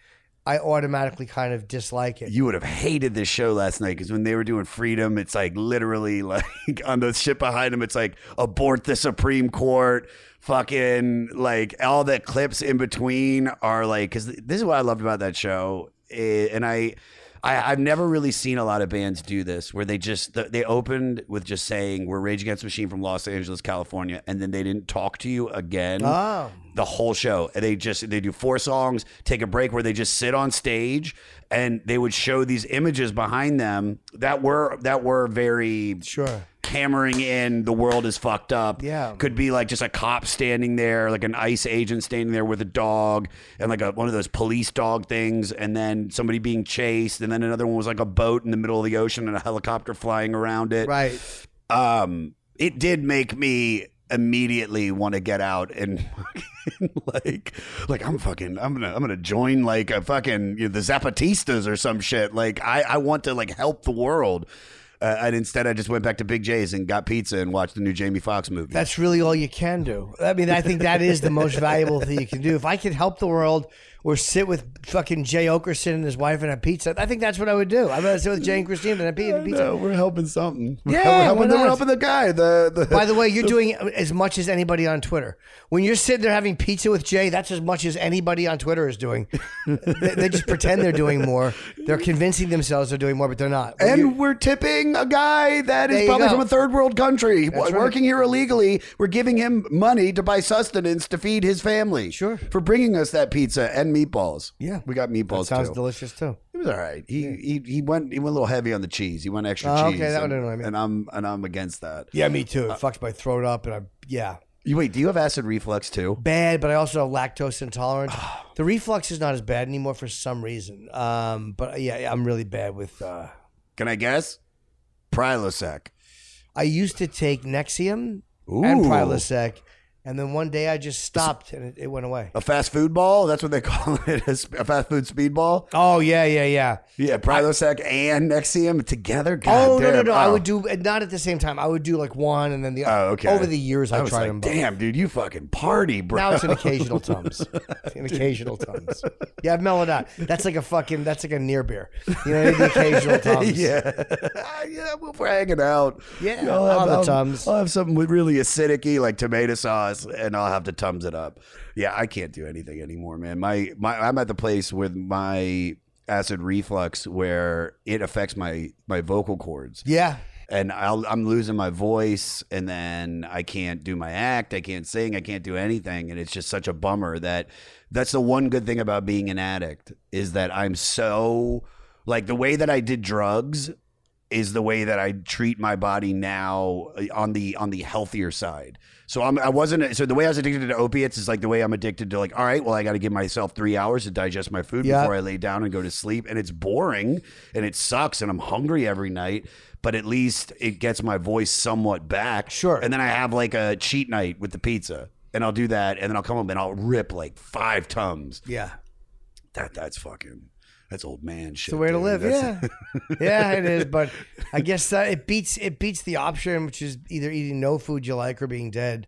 I automatically kind of dislike it. you would have hated this show last night because when they were doing freedom, it's like literally like on the ship behind them, it's like abort the Supreme Court. Fucking like all the clips in between are like because this is what I loved about that show, eh, and I. I, I've never really seen a lot of bands do this where they just they opened with just saying we're Rage Against the Machine from Los Angeles, California, and then they didn't talk to you again Oh. the whole show. And they just they do four songs, take a break where they just sit on stage and they would show these images behind them that were that were very Sure. hammering in the world is fucked up. Yeah. Could be like just a cop standing there, like an ICE agent standing there with a dog and like a, one of those police dog things, and then somebody being chased, and then another one was like a boat in the middle of the ocean and a helicopter flying around it. Right. um, it did make me immediately want to get out and like like I'm fucking I'm gonna I'm gonna join like a fucking you know, the Zapatistas or some shit. Like I I want to like help the world. Uh, and instead, I just went back to Big Jay's and got pizza and watched the new Jamie Foxx movie. That's really all you can do. I mean, I think that is the most valuable thing you can do. If I could help the world or sit with fucking Jay Oakerson and his wife and have pizza, I think that's what I would do. I'd rather sit with Jay and Christine and have pizza. No, we're helping something. We're Yeah, helping, why helping, the, we're helping the guy. The, the By the way, you're doing as much as anybody on Twitter. When you're sitting there having pizza with Jay, that's as much as anybody on Twitter is doing. they, they just pretend they're doing more. They're convincing themselves they're doing more, but they're not. When and we're tipping a guy that is probably from a third world country That's right. working here illegally. We're giving him money to buy sustenance to feed his family. Sure. For bringing us that pizza and meatballs. Yeah. We got meatballs that sounds too. delicious too. It was all right. He, he he went he went a little heavy on the cheese. He went extra Oh, cheese. okay, that would and, annoy me. And I'm and I'm against that. Yeah, me too. It fucks my throat up, and I yeah. You wait, do you have acid reflux too? bad, but I also have lactose intolerance. the reflux is not as bad anymore for some reason. Um, but yeah, I'm really bad with. Uh, Can I guess? Prilosec. I used to take Nexium Ooh. and Prilosec, and then one day I just stopped and it, it went away. A fast food ball? That's what they call it. A sp- a fast food speedball? Oh yeah, yeah, yeah. Yeah, Prilosec and Nexium together. God oh no, no, damn. no! I Oh. would do not at the same time. I would do like one and then the. Other. Oh, okay. Over the years, I, I was tried like, them both. damn, dude, you fucking party, bro. Now it's an occasional tums. an occasional tums. Yeah, I've mellowed out. That's like a fucking. That's like a near beer. You know, the occasional tums. yeah, yeah. We're hanging out. Yeah, I'll all the I'll- Tums. I'll have something with really acidic like tomato sauce, and I'll have to tums it up. Yeah, I can't do anything anymore, man. My my, I'm at the place with my acid reflux where it affects my my vocal cords. Yeah. and I'll, I'm losing my voice, and then I can't do my act, I can't sing, I can't do anything, and it's just such a bummer that that's the one good thing about being an addict is that I'm so like the way that I did drugs is the way that I treat my body now uh, on the on the healthier side. So I'm I wasn't so the way I was addicted to opiates is like the way I'm addicted to like all right, well I got to give myself 3 hours to digest my food before I lay down and go to sleep and it's boring and it sucks and I'm hungry every night, but at least it gets my voice somewhat back. Sure. And then I have like a cheat night with the pizza and I'll do that and then I'll come home and I'll rip like 5 tums. Yeah. That that's fucking that's old man shit. It's the way to live. That's- Yeah, yeah, it is. But I guess that it beats it beats the option, which is either eating no food you like or being dead.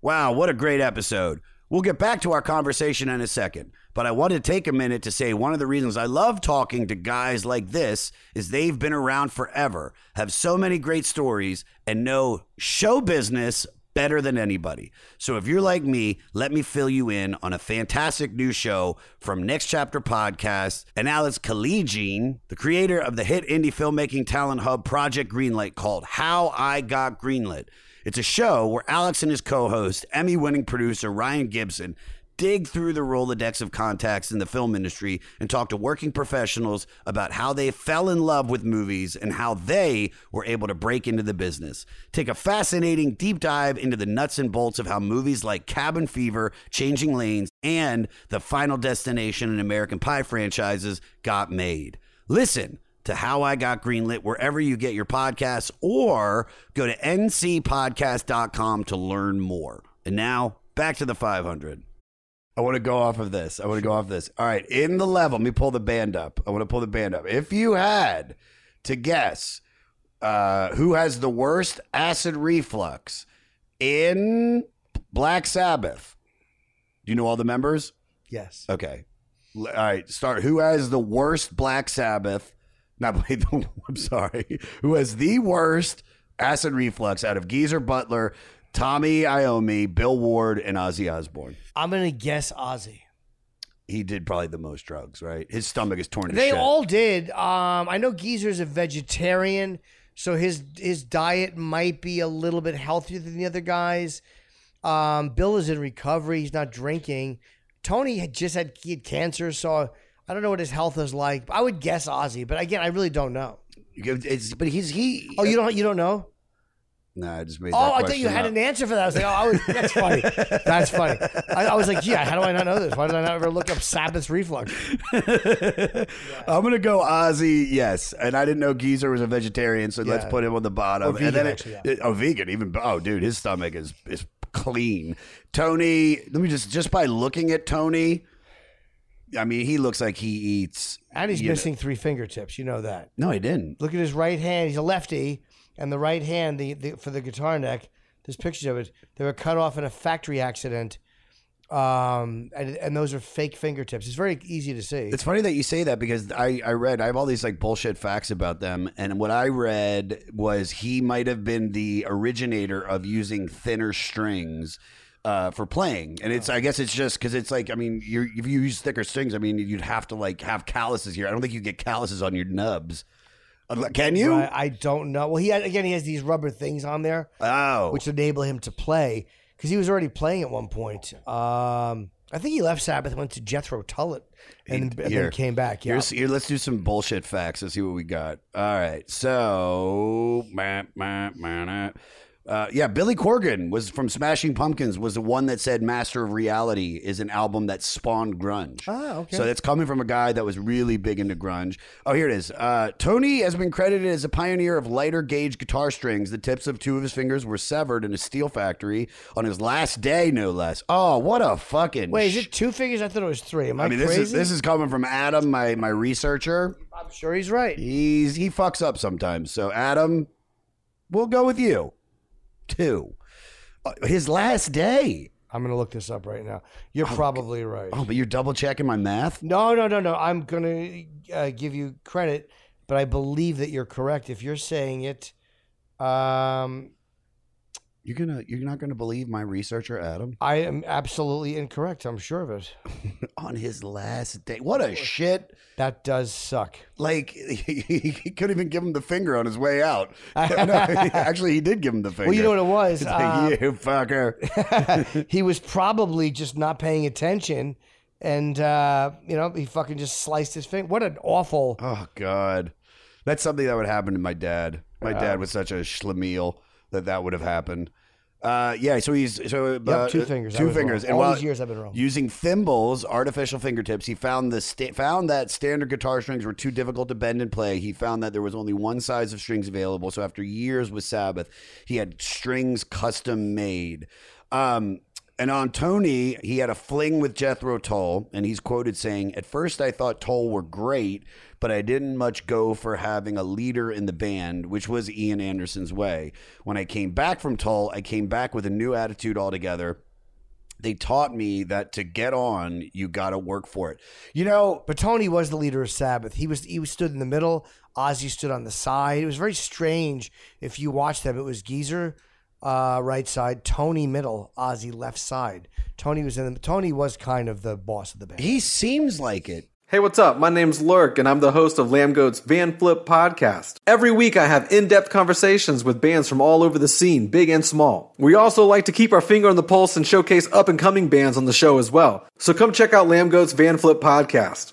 Wow, what a great episode. We'll get back to our conversation in a second, but I want to take a minute to say one of the reasons I love talking to guys like this is they've been around forever, have so many great stories, and know show business better than anybody. So if you're like me, let me fill you in on a fantastic new show from Next Chapter Podcast and Alex Collegian, the creator of the hit indie filmmaking talent hub Project Greenlight called How I Got Greenlit. It's a show where Alex and his co host, Emmy winning producer Ryan Gibson, dig through the Rolodex of contacts in the film industry and talk to working professionals about how they fell in love with movies and how they were able to break into the business. Take a fascinating deep dive into the nuts and bolts of how movies like Cabin Fever, Changing Lanes, and The Final Destination and American Pie franchises got made. Listen to How I Got Greenlit wherever you get your podcasts or go to ncpodcast.com to learn more. And now, back to the 500. I want to go off of this. I want to go off this. All right, in the level, let me pull the band up. I want to pull the band up. If you had to guess uh, who has the worst acid reflux in Black Sabbath, do you know all the members? Yes. Okay. All right. Start. Who has the worst Black Sabbath? Not wait. I'm sorry. Who has the worst acid reflux out of Geezer Butler, Tony Iommi, Bill Ward, and Ozzy Osbourne? I'm gonna guess Ozzy. He did probably the most drugs, right? His stomach is torn to They shit. all did. Um, I know Geezer's a vegetarian, so his his diet might be a little bit healthier than the other guys. Um, Bill is in recovery; he's not drinking. Tony had just had, he had cancer, so I don't know what his health is like. I would guess Ozzy, but again, I really don't know. It's, but he's he. Oh, you don't you don't know? No, I just made. Oh, I thought you had an answer for that. I was like, oh, I was, that's funny. That's funny. I, I was like, yeah, how do I not know this? Why did I not ever look up Sabbath reflux? I'm gonna go Ozzy, yes. And I didn't know Geezer was a vegetarian, so let's put him on the bottom. Or vegan, and then actually, it, oh, vegan, even oh, dude, his stomach is is clean. Tony, let me just just by looking at Tony, I mean, he looks like he eats. And he's you know- missing three fingertips. You know that. no, he didn't. Look at his right hand. He's a lefty, and the right hand, the, the for the guitar neck. There's pictures of it. They were cut off in a factory accident, um, and and those are fake fingertips. It's very easy to see. It's funny that you say that because I, I read I have all these like bullshit facts about them and what I read was he might have been the originator of using thinner strings uh, for playing and it's I guess it's just because it's like I mean you if you use thicker strings I mean you'd have to like have calluses here I don't think you get calluses on your nubs can you Right, I don't know. Well, he had, again he has these rubber things on there, oh which enable him to play because he was already playing at one point. Um, I think he left Sabbath, went to Jethro Tull, and, and then came back. Yeah. Here's, here, let's do some bullshit facts. Let's see what we got. All right. So, Uh, yeah, Billy Corgan was from Smashing Pumpkins. Was the one that said "Master of Reality" is an album that spawned grunge. Ah, okay. So that's coming from a guy that was really big into grunge. Oh, here it is. Uh, Tony has been credited as a pioneer of lighter gauge guitar strings. The tips of two of his fingers were severed in a steel factory on his last day, no less. Oh, what a fucking Wait, is it two figures? I thought it was three. Am I, I mean, crazy? this is this is coming from Adam, my my researcher. I'm sure he's right. He's he fucks up sometimes. So Adam, we'll go with you. Two. Uh, his last day. I'm gonna look this up right now. You're probably right. Oh, but you're double checking my math. No, no, no, no. I'm gonna uh, give you credit, but I believe that you're correct. If you're saying it, um, You're gonna you're not gonna believe my researcher Adam I am absolutely incorrect. I'm sure of it. on his last day. What a shit. That does suck. Like he, couldn't even give him the finger on his way out. No, actually, he did give him the finger. Well, you know what it was. It's Uh, like, you fucker. he was probably just not paying attention, and uh, you know he fucking just sliced his finger. What an awful. Oh God, that's something that would happen to my dad. My dad was such a schlemiel that that would have happened. Uh, yeah, so he's so uh, two fingers. Two fingers, wrong. All these years I've been wrong. Using thimbles, artificial fingertips, he found the sta- found that standard guitar strings were too difficult to bend and play. He found that there was only one size of strings available. So after years with Sabbath, he had strings custom made. Um, and on Tony, he had a fling with Jethro Tull, and he's quoted saying, "At first, I thought Tull were great, but I didn't much go for having a leader in the band, which was Ian Anderson's way. When I came back from Tull, I came back with a new attitude altogether." They taught me that to get on, you got to work for it. You know, But Tony was the leader of Sabbath. He was he stood in the middle. Ozzy stood on the side. It was very strange. If you watch them, it was Geezer uh, right side, Tony middle, Ozzy left side. Tony was in the Tony was kind of the boss of the band. he seems like it. Hey, what's up? My name's Lurk, and I'm the host of Lambgoat's Vanflip podcast. Every week, I have in depth conversations with bands from all over the scene, big and small. We also like to keep our finger on the pulse and showcase up and coming bands on the show as well. So come check out Lambgoat's Vanflip podcast.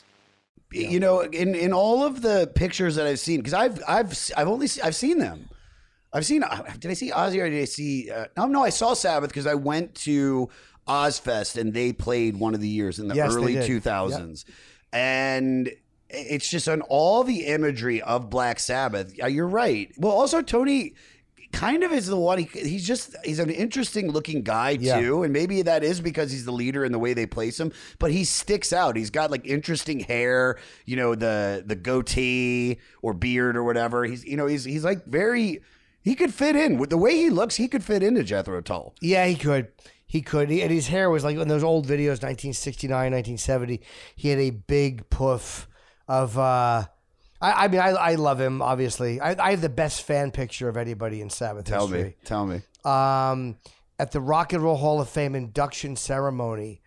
You know, in in all of the pictures that I've seen, because I've I've I've only se- I've seen them. I've seen. uh, Did I see Ozzy or did I see? Uh, no, no, I saw Sabbath because I went to Ozzfest and they played one of the years in the Yes, early two thousands, and it's just on all the imagery of Black Sabbath. Yeah, you're right. Well, also Tony kind of is the one. He, he's just he's an interesting looking guy Yeah. too, and maybe that is because he's the leader in the way they place him. But he sticks out. He's got like interesting hair. You know the the goatee or beard or whatever. He's you know he's he's like very. He could fit in with the way he looks. He could fit into Jethro Tull. Yeah, he could. He could. He, and his hair was like in those old videos, 1969, 1970. He had a big puff of, uh, I, I mean, I, I love him. Obviously, I, I have the best fan picture of anybody in Sabbath Tell history. me, tell me. um, at the Rock and Roll Hall of Fame induction ceremony,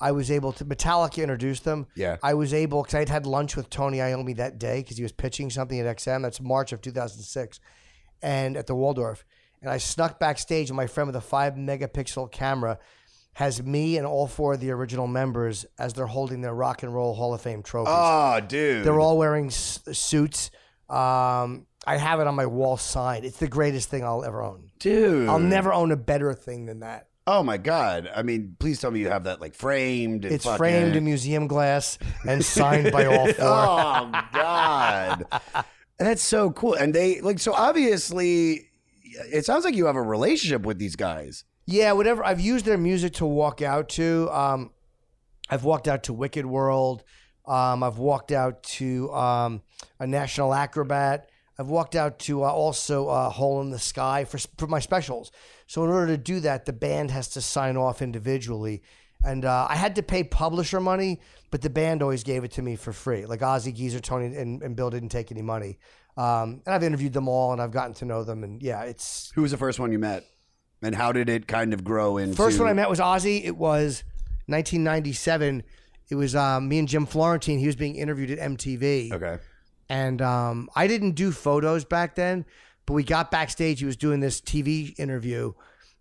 I was able to Metallica introduced them. Yeah. I was able because I'd had lunch with Tony Iommi that day because he was pitching something at XM. That's March of 2006, and at the Waldorf, and I snuck backstage, and my friend with a five megapixel camera has me and all four of the original members as they're holding their Rock and Roll Hall of Fame trophies. Oh, dude. They're all wearing s- suits. Um, I have it on my wall signed. It's the greatest thing I'll ever own. dude. I'll never own a better thing than that. Oh my god! I mean, please tell me you have that like framed. And It's fucking- framed in museum glass and signed by all four. Oh god, that's so cool. And they like so obviously, it sounds like you have a relationship with these guys. Yeah, whatever. I've used their music to walk out to. Um, I've walked out to Wicked World. Um, I've walked out to um, a National Acrobat. I've walked out to uh, also uh, Hole in the Sky for for my specials. So in order to do that, the band has to sign off individually, and uh, I had to pay publisher money, but the band always gave it to me for free. Like Ozzy, Geezer, Tony, and, and Bill didn't take any money. Um, and I've interviewed them all, and I've gotten to know them, and yeah, it's Who was the first one you met, and how did it kind of grow into? First one I met was Ozzy. It was 1997. It was um, me and Jim Florentine. He was being interviewed at MTV. Okay. And um, I didn't do photos back then, but we got backstage. He was doing this TV interview,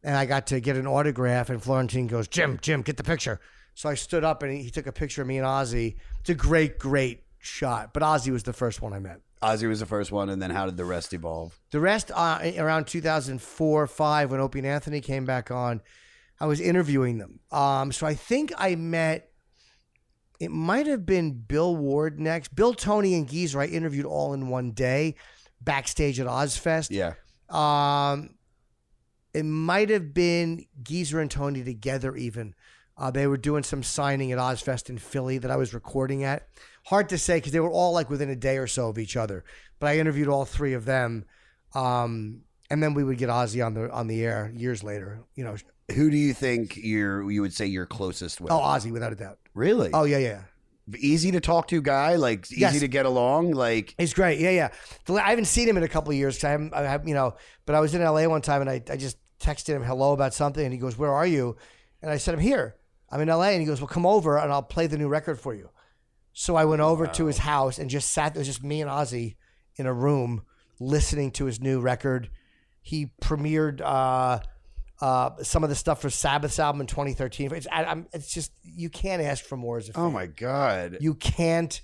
and I got to get an autograph. And Florentine goes, Jim, Jim, get the picture. So I stood up and he, he took a picture of me and Ozzy. It's a great, great shot. But Ozzy was the first one I met. Ozzy was the first one, and then how did the rest evolve? The rest, uh, around 2004 5, when Opie and Anthony came back on, I was interviewing them. Um, so I think I met, it might have been Bill Ward next. Bill, Tony, and Geezer, I interviewed all in one day backstage at Ozzfest. Yeah. Um, it might have been Geezer and Tony together, even. Uh, they were doing some signing at Ozzfest in Philly that I was recording at. Hard to say because they were all like within a day or so of each other. But I interviewed all three of them, um, and then we would get Ozzy on the on the air years later. You know, Who do you think you're you would say you're closest with? oh Ozzy without a doubt. really? Oh yeah, yeah. easy to talk to guy, like easy Yes. to get along, like He's great. Yeah, yeah. The- I haven't seen him in a couple of years 'cause I haven't, I have, you know, but I was in LA one time and I, I just texted him hello about something and he goes, Where are you? And I said, I'm here. I'm in LA. And he goes, Well, come over and I'll play the new record for you. So I went over to his house and just sat, it was just me and Ozzy in a room listening to his new record. He premiered uh, uh, some of the stuff for Sabbath's album in 2013. It's, I, I'm, it's just, you can't ask for more as a fan. oh my god. You can't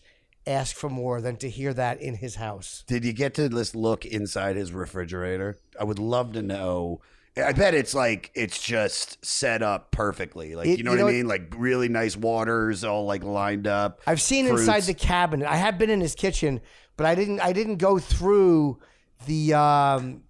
ask for more than to hear that in his house. Did you get to just look inside his refrigerator? I would love to know. I bet it's like it's just set up perfectly. Like It- you know you what know I what- mean? Like really nice waters all like lined up. I've seen inside the cabinet. I have been in his kitchen, but I didn't. I didn't go through the. Um,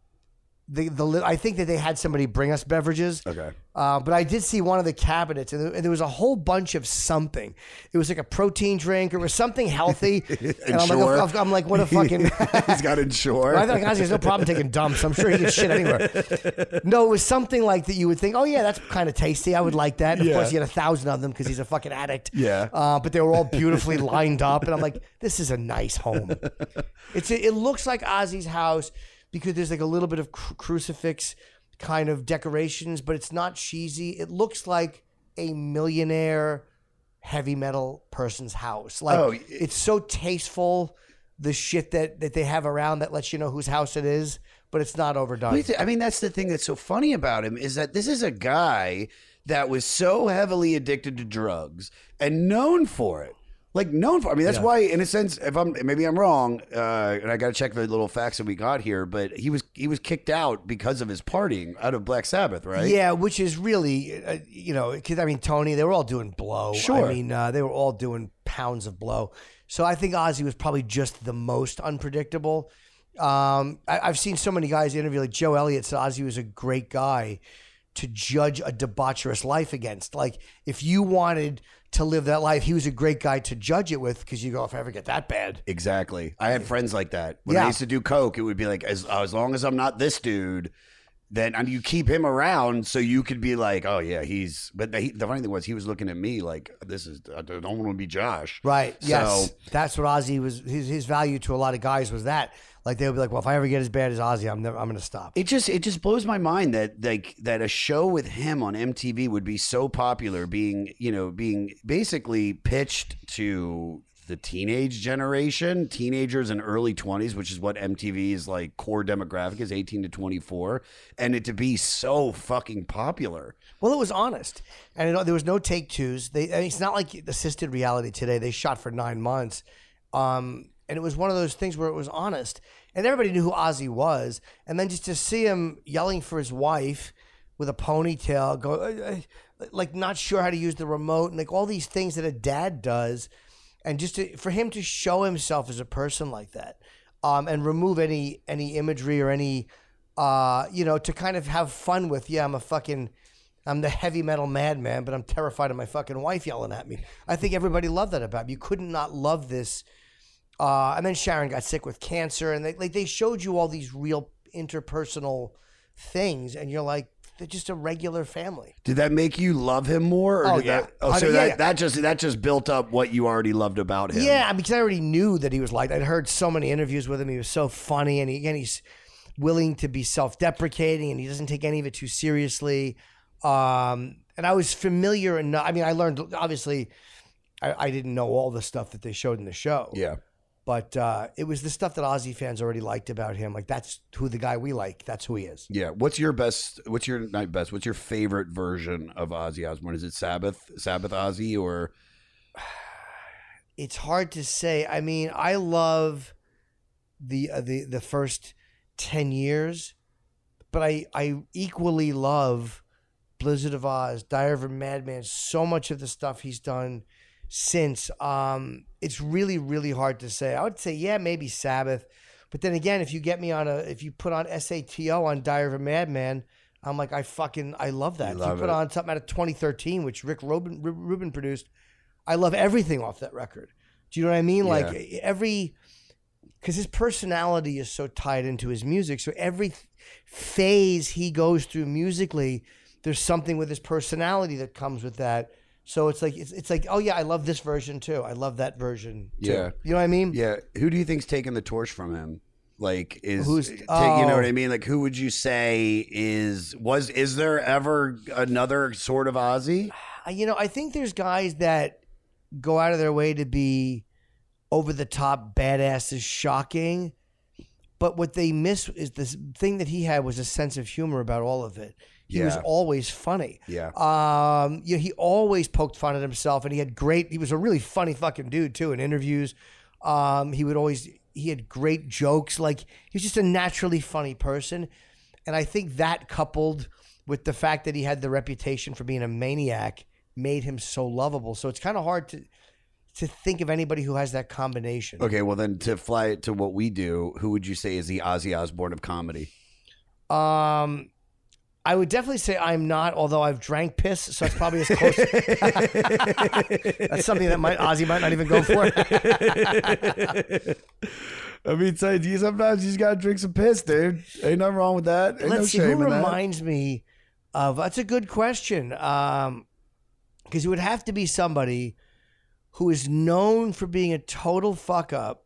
the, the li- I think that they had somebody bring us beverages. Okay. Uh, but I did see one of the cabinets, and there, and there was a whole bunch of something. It was like a protein drink, or it was something healthy. and I'm like, I'm like, what a fucking. He's got Ensure. I thought Ozzy has no problem taking dumps. I'm sure he can shit anywhere. No, it was something like that. You would think, oh yeah, that's kind of tasty. I would like that. And of course, he had a thousand of them because he's a fucking addict. Yeah. Uh, but they were all beautifully lined up, and I'm like, this is a nice home. It's it looks like Ozzy's house because there's like a little bit of cru- crucifix kind of decorations, but it's not cheesy. It looks like a millionaire heavy metal person's house. Like Oh, it's so tasteful. The shit that that they have around that lets you know whose house it is, but it's not overdone. I mean, that's the thing that's so funny about him is that this is a guy that was so heavily addicted to drugs and known for it. Like known for. I mean, that's Yeah. why, in a sense, if I'm maybe I'm wrong, uh, and I got to check the little facts that we got here, but he was he was kicked out because of his partying out of Black Sabbath, right? Yeah, which is really, uh, you know, because I mean, Tony, they were all doing blow. Sure. I mean, uh, they were all doing pounds of blow. So I think Ozzy was probably just the most unpredictable. Um, I, I've seen so many guys interview, like Joe Elliott said Ozzy was a great guy to judge a debaucherous life against. Like, if you wanted to live that life, he was a great guy to judge it with because you go, if I ever get that bad. Exactly. I had friends like that. When I used to do coke, it would be like as as long as I'm not this dude, then and you keep him around so you could be like, oh yeah, he's. But the, the funny thing was, he was looking at me like, this is. I don't want to be Josh. Right. So- Yes. That's what Ozzy was. His, his value to a lot of guys was that. Like they would be like, well, if I ever get as bad as Ozzy, I'm never, I'm going to stop. It just it just blows my mind that like that a show with him on MTV would be so popular, being you know being basically pitched to the teenage generation, teenagers in early twenties, which is what MTV's like core demographic is, eighteen to twenty four, and it to be so fucking popular. Well, it was honest, and it, there was no take twos. They, I mean, it's not like assisted reality today. They shot for nine months, um, and it was one of those things where it was honest, and everybody knew who Ozzy was. And then just to see him yelling for his wife with a ponytail, go uh, uh, like not sure how to use the remote, and like all these things that a dad does, and just to, for him to show himself as a person like that, um, and remove any any imagery or any, uh, you know, to kind of have fun with. Yeah, I'm a fucking. I'm the heavy metal madman, but I'm terrified of my fucking wife yelling at me. I think everybody loved that about him. You couldn't not love this. Uh, and then Sharon got sick with cancer, and they like they showed you all these real interpersonal things, and you're like, they're just a regular family. Did that make you love him more? Or Oh, did yeah. That, oh, I so mean, yeah, that, yeah. that just that just built up what you already loved about him. Yeah, I mean, because I already knew that he was like. I'd heard so many interviews with him. He was so funny, and he, again, he's willing to be self-deprecating, and he doesn't take any of it too seriously. Um, and I was familiar enough. I mean, I learned obviously. I, I didn't know all the stuff that they showed in the show. Yeah. But uh, it was the stuff that Ozzy fans already liked about him. Like that's who the guy we like. That's who he is. Yeah. What's your best? What's your not best? What's your favorite version of Ozzy Osbourne? Is it Sabbath, Sabbath Ozzy, or it's hard to say. I mean, I love the uh, the the first ten years, but I I equally love Blizzard of Oz, Diary of a Madman. So much of the stuff he's done since. Um, it's really really hard to say. I would say yeah, maybe Sabbath, but then again, if you get me on a if you put on SATO on Diary of a Madman. I'm like I fucking I love that. You if love you put it. on something out of 2013, which Rick Rubin, Rubin produced, I love everything off that record. Do you know what I mean? Like every because his personality is so tied into his music. So every phase he goes through musically, there's something with his personality that comes with that. So it's like it's, it's like oh yeah, I love this version too. I love that version. Too. Yeah. you know what I mean? yeah? Who do you think's taking the torch from him? Like is Who's- take, you know oh. what I mean? Like who would you say is was is there ever another sort of Ozzy? You know, I think there's guys that go out of their way to be over the top badasses, shocking. But what they miss is this thing that he had was a sense of humor about all of it. He was always funny. Yeah. Um, you know, he always poked fun at himself, and he had great. He was a really funny fucking dude too in interviews. Um, he would always he had great jokes. Like he was just a naturally funny person, and I think that coupled with the fact that he had the reputation for being a maniac made him so lovable. So it's kind of hard to to think of anybody who has that combination. Okay, well then to fly it to what we do, who would you say is the Ozzy Osbourne of comedy? Um, I would definitely say I'm not, although I've drank piss, so it's probably as close. That's something that might Ozzy might not even go for. I mean, sometimes you just gotta drink some piss, dude. Ain't nothing wrong with that. Ain't Let's no see who in that. reminds me of. That's a good question. Um, because it would have to be somebody who is known for being a total fuck up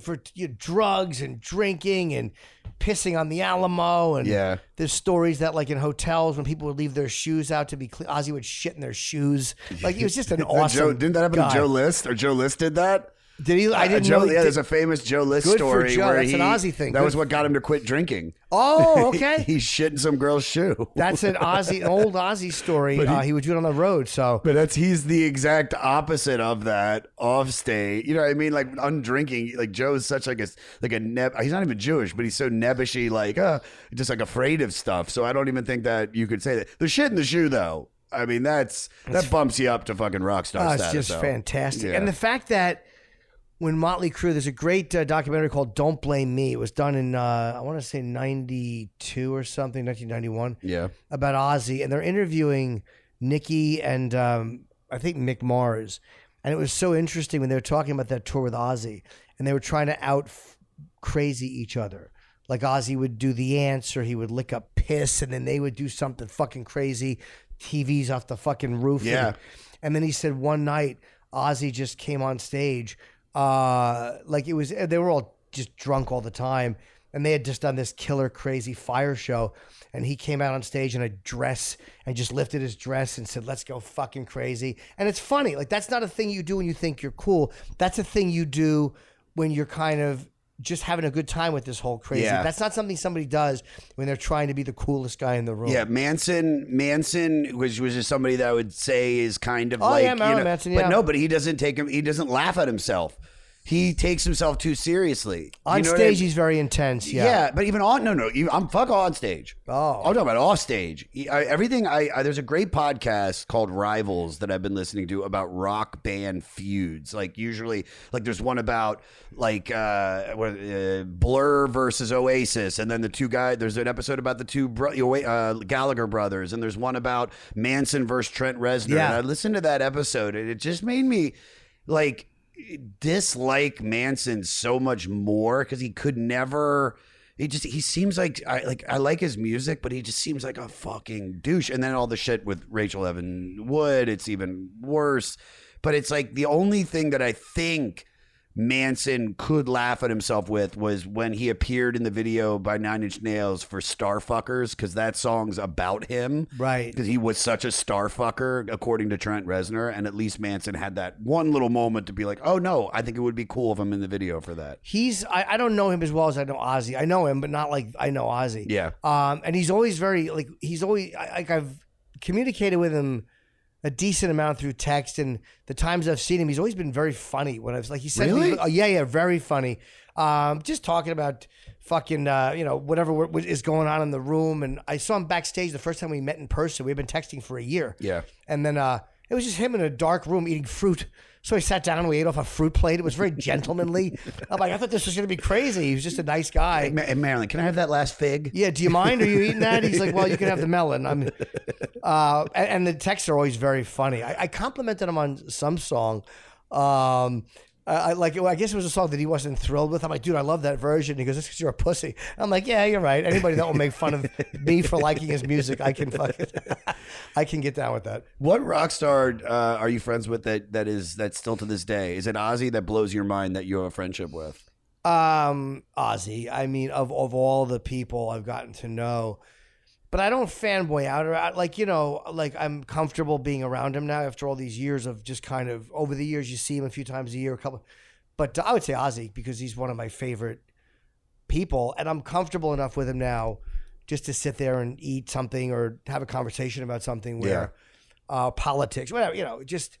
for you know, drugs and drinking and pissing on the Alamo and Yeah. there's stories that like in hotels when people would leave their shoes out to be clean, Ozzy would shit in their shoes. Like he was just an awesome. Joe, didn't that happen guy. to Joe List? Or Joe List did that? Did he? I Uh, didn't Joe, know. Yeah, did- there's a famous Joe List Good for story Joe. where That's he, an Ozzy thing. That Good was what got him to quit drinking. Oh, okay. he shit in some girl's shoe. That's an Ozzy, old Ozzy story. He- uh, he would do it on the road. So But that's he's the exact opposite of that off state. You know what I mean? Like undrinking. Like Joe's such like a like a neb. He's not even Jewish, but he's so nebbishy, like uh, just like afraid of stuff. So I don't even think that you could say that. The shit in the shoe, though. I mean, that's that bumps you up to fucking rock star Oh, it's status. just though. fantastic. Yeah. And the fact that when Motley Crue, there's a great uh, documentary called "Don't Blame Me." It was done in uh, I want to say '92 or something, 1991, yeah, about Ozzy, and they're interviewing Nikki and um, I think Mick Mars, and it was so interesting when they were talking about that tour with Ozzy, and they were trying to out crazy each other. like Ozzy would do the ants or he would lick up piss and then they would do something fucking crazy, TVs off the fucking roof. Yeah. And, and then he said one night Ozzy just came on stage, uh, like it was they were all just drunk all the time, and they had just done this killer crazy fire show, and he came out on stage in a dress and just lifted his dress and said, "Let's go fucking crazy." And it's funny, like that's not a thing you do when you think you're cool. That's a thing you do when you're kind of just having a good time with this whole crazy. Yeah. That's not something somebody does when they're trying to be the coolest guy in the room. Yeah, Manson. Manson was was just somebody that I would say is kind of Oh, like yeah, Marilyn you know, Manson, but no, but he doesn't take him. He doesn't laugh at himself. He takes himself too seriously. On You know what I stage, mean? he's very intense. Yeah. Yeah. but even on no no, you, I'm fuck on stage. Oh. I'm talking about off stage. He- I, everything. I, I there's a great podcast called Rivals that I've been listening to about rock band feuds. Like usually, like there's one about like uh, what, uh Blur versus Oasis, and then the two guys. There's an episode about the two bro- uh, Gallagher brothers, and there's one about Manson versus Trent Reznor. Yeah. And I listened to that episode, and it just made me like dislike Manson so much more because he could never. He just he seems like I like I like his music, but he just seems like a fucking douche. And then all the shit with Rachel Evan Wood, it's even worse. But it's like the only thing that I think Manson could laugh at himself with was when he appeared in the video by Nine Inch Nails for Starfuckers, because that song's about him. Right. Because he was such a starfucker, according to Trent Reznor. And at least Manson had that one little moment to be like, oh no, I think it would be cool if I'm in the video for that. He's I, I don't know him as well as I know Ozzy. I know him, but not like I know Ozzy. Yeah. Um, and he's always very like he's always I- like I've communicated with him a decent amount through text, and the times I've seen him, he's always been very funny. When I was like, he said, Really? oh, yeah, yeah, very funny. Um, just talking about fucking uh, you know whatever wa- is going on in the room, and I saw him backstage the first time we met in person. We've been texting for a year. Yeah. And then uh, it was just him in a dark room eating fruit. So I sat down and we ate off a fruit plate. It was very gentlemanly. I'm like, I thought this was going to be crazy. He was just a nice guy. Ma- Marilyn, can I have that last fig? Yeah, do you mind? Are you eating that? He's like, well, you can have the melon. I'm, uh, and, and the texts are always very funny. I, I complimented him on some song. Um, I, like. I guess it was a song that he wasn't thrilled with. I'm like, dude, I love that version. He goes, "That's because you're a pussy." I'm like, yeah, you're right. Anybody that will make fun of me for liking his music, I can fucking, I can get down with that. What rock star uh, are you friends with that that is that's still to this day? Is it Ozzy that blows your mind that you have a friendship with? Um, Ozzy. I mean, of of all the people I've gotten to know, but I don't fanboy out or out. Like you know, like I'm comfortable being around him now after all these years of just kind of over the years. You see him a few times a year, a couple. But I would say Ozzy because he's one of my favorite people, and I'm comfortable enough with him now just to sit there and eat something or have a conversation about something where uh, politics, whatever, you know, just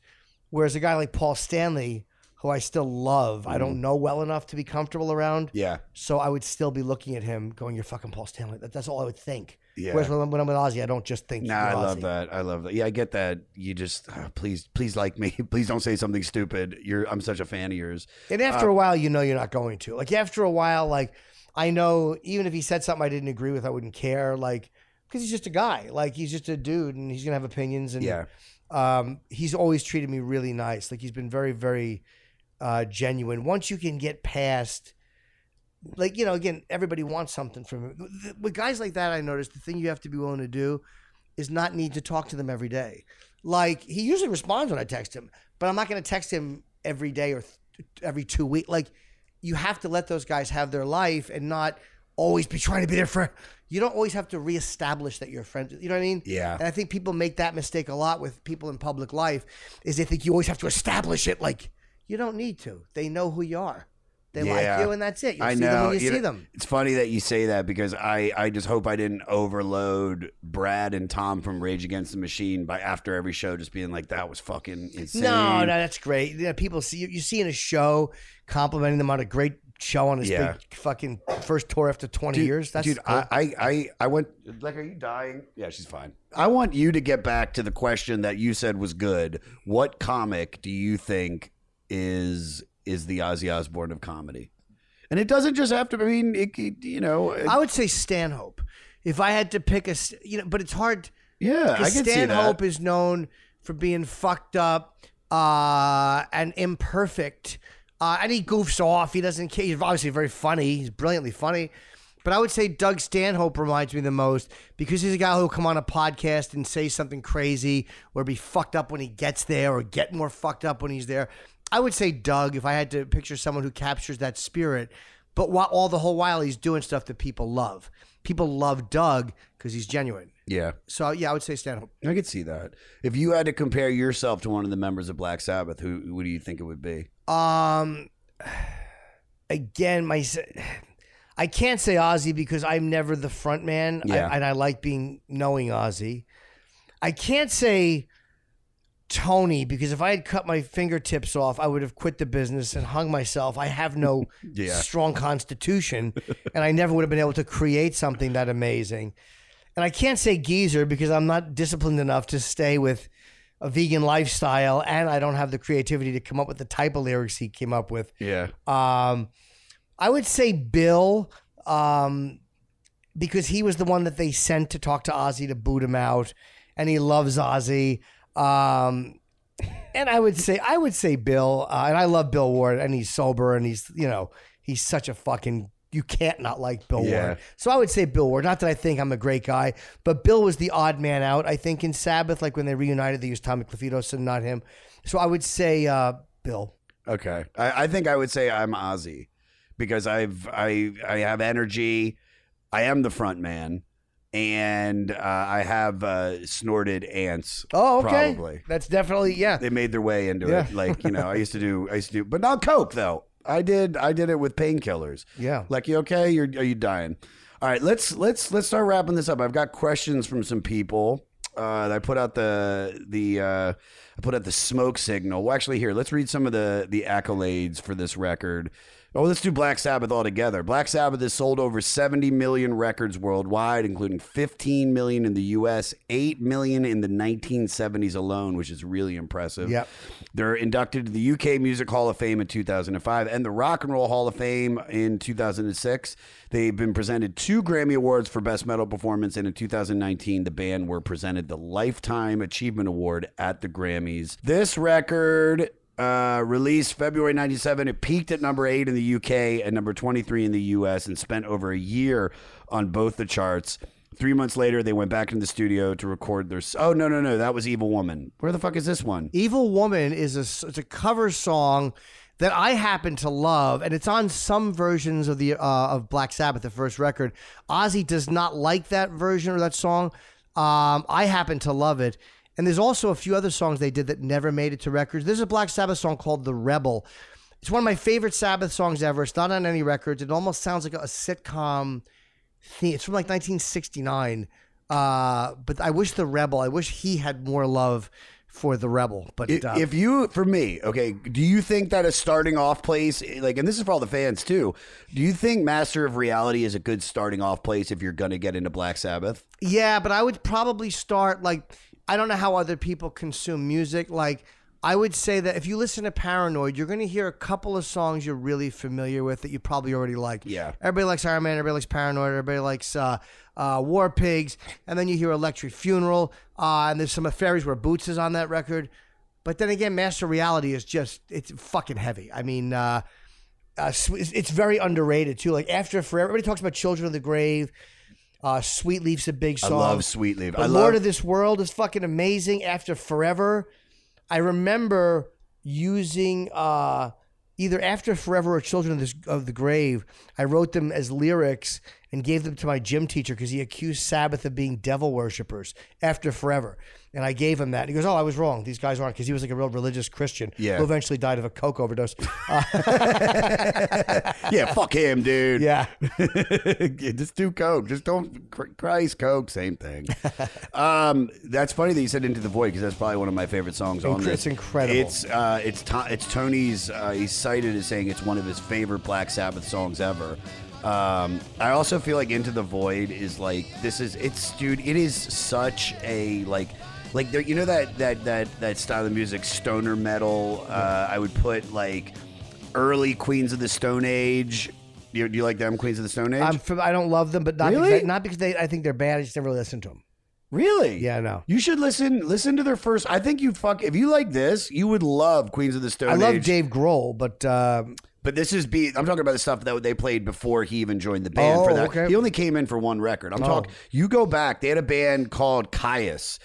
whereas a guy like Paul Stanley, who I still love, I don't know well enough to be comfortable around. Yeah. So I would still be looking at him going, You're fucking Paul Stanley. That, that's all I would think. Yeah. Whereas when I'm, when I'm with Ozzy, I don't just think. Nah, you're I love Ozzy. that. I love that. Yeah, I get that. You just uh, please, please like me. Please don't say something stupid. You're I'm such a fan of yours. And after a while, you know you're not going to. Like after a while, like I know even if he said something I didn't agree with, I wouldn't care. Like because he's just a guy. Like he's just a dude, and he's gonna have opinions. And Yeah. um, he's always treated me really nice. Like he's been very, very uh, genuine. Once you can get past, like you know, again, everybody wants something from him. With guys like that, I noticed the thing you have to be willing to do is not need to talk to them every day. Like he usually responds when I text him, but I'm not going to text him every day or th- every two weeks. Like you have to let those guys have their life and not always be trying to be their friend. You don't always have to reestablish that you're friends. You know what I mean? Yeah. And I think people make that mistake a lot with people in public life is they think you always have to establish it. Like you don't need to. They know who you are. They Yeah. like you, and that's it. You I see know. them when you, You see know, them. It's funny that you say that because I, I just hope I didn't overload Brad and Tom from Rage Against the Machine by after every show just being like that was fucking insane. No, no, that's great. You know, people see you, you see in a show complimenting them on a great show on his Yeah. big fucking first tour after 20 years. That's dude, cool. I, I, I went like, are you dying? Yeah, she's fine. I want you to get back to the question that you said was good. What comic do you think is is the Ozzy Osbourne of comedy? And it doesn't just have to. I mean, it, you know, it- I would say Stanhope. If I had to pick a, you know, but it's hard. yeah, I can Stanhope is known for being fucked up uh, and imperfect, uh, and he goofs off. He doesn't care. He's obviously very funny. He's brilliantly funny, But I would say Doug Stanhope reminds me the most because he's a guy who'll come on a podcast and say something crazy or be fucked up when he gets there or get more fucked up when he's there. I would say Doug if I had to picture someone who captures that spirit. But while, all the whole while he's doing stuff that people love. People love Doug because he's genuine. Yeah. So yeah, I would say Stanhope. I could see that. If you had to compare yourself to one of the members of Black Sabbath, who who do you think it would be? Um, again, my I can't say Ozzy because I'm never the front man, I- and I like being knowing Ozzy. I can't say Tony because if I had cut my fingertips off, I would have quit the business and hung myself. I have no Yeah. strong constitution, and I never would have been able to create something that amazing. And I can't say Geezer because I'm not disciplined enough to stay with a vegan lifestyle, and I don't have the creativity to come up with the type of lyrics he came up with. Yeah. Um, I would say Bill, um, because he was the one that they sent to talk to Ozzy to boot him out, and he loves Ozzy. Um, and I would say I would say Bill, uh, and I love Bill Ward, and he's sober, and he's you know he's such a fucking you can't not like Bill Yeah. Ward. So I would say Bill Ward. Not that I think I'm a great guy, but Bill was the odd man out. I think in Sabbath, like when they reunited, they used Tommy Clufetos and not him. So I would say uh, Bill. Okay. I, I think I would say I'm Ozzy because I've I I have energy. I am the front man, and uh, I have uh, snorted ants. Oh, okay. Probably. That's definitely yeah. They made their way into Yeah. it. Like you know, I used to do. I used to do, but not coke though. I did. I did it with painkillers. Yeah. Like you okay? You're are you dying? All right. Let's let's let's start wrapping this up. I've got questions from some people. Uh, I put out the the uh, I put out the smoke signal. Well, actually, here let's read some of the the accolades for this record. Oh, let's do Black Sabbath all together. Black Sabbath has sold over 70 million records worldwide, including 15 million in the U.S., 8 million in the 1970s alone, which is really impressive. Yep. They're inducted to the UK Music Hall of Fame in 2005 and the Rock and Roll Hall of Fame in 2006. They've been presented two Grammy Awards for Best Metal Performance, and in 2019, the band were presented the Lifetime Achievement Award at the Grammys. This record. Uh, released February 97. It peaked at number 8 in the UK and number 23 in the US and spent over a year on both the charts. Three months later, they went back into the studio to record their. Oh, no, no, no. That was Evil Woman. Where the fuck is this one? Evil Woman is a it's a cover song that I happen to love, and it's on some versions of the uh, of Black Sabbath, the first record. Ozzy does not like that version or that song. Um, I happen to love it, and there's also a few other songs they did that never made it to records. There's a Black Sabbath song called "The Rebel." It's one of my favorite Sabbath songs ever. It's not on any records. It almost sounds like a sitcom theme. It's from like 1969. Uh, but I wish the Rebel. I wish he had more love for the Rebel. But If, uh, if you, for me, okay, do you think that a starting off place, like, and this is for all the fans too, do you think Master of Reality is a good starting off place if you're going to get into Black Sabbath? Yeah, but I would probably start like I don't know how other people consume music. Like I would say that if you listen to Paranoid, you're going to hear a couple of songs you're really familiar with that you probably already like. Yeah. Everybody likes Iron Man. Everybody likes Paranoid. Everybody likes uh, uh, War Pigs. And then you hear Electric Funeral. Uh, and there's some Fairies Wear Boots is on that record. But then again, Master Reality is just it's fucking heavy. I mean. Uh, uh, it's it's very underrated too. Like after forever, everybody talks about Children of the Grave. Uh, Sweet Leaf's a big song. I love Sweet Leaf. But I Lord love- of this World is fucking amazing. After Forever, I remember using uh, either After Forever or Children of, this, of the Grave. I wrote them as lyrics and gave them to my gym teacher because he accused Sabbath of being devil worshippers. After Forever, and I gave him that. He goes, "Oh, I was wrong. These guys aren't," because he was like a real religious Christian Yeah. who eventually died of a coke overdose. Uh, yeah, fuck him, dude. Yeah. just do coke. Just don't Chr- Christ coke. Same thing. um, that's funny that you said "Into the Void" because that's probably one of my favorite songs on Incre- this. it's incredible. It's uh, it's to- it's Tony's. Uh, he's cited as saying it's one of his favorite Black Sabbath songs ever. Um, I also feel like "Into the Void" is like this is it's dude. It is such a like. Like there, you know that that that that style of music, stoner metal. Uh, I would put like early Queens of the Stone Age. Do you, do you like them, Queens of the Stone Age? I'm, fam- I don't love them, but not Really? because I, not because they. I think they're bad. I just never listened to them. really? Yeah, no. You should listen. Listen to their first. I think you fuck. If you like this, you would love Queens of the Stone Age. I love Age. Dave Grohl, but um, But this is be I'm talking about the stuff that they played before he even joined the band for Oh, that. okay. He only came in for one record. I'm Oh. talking you go back, they had a band called Kyuss.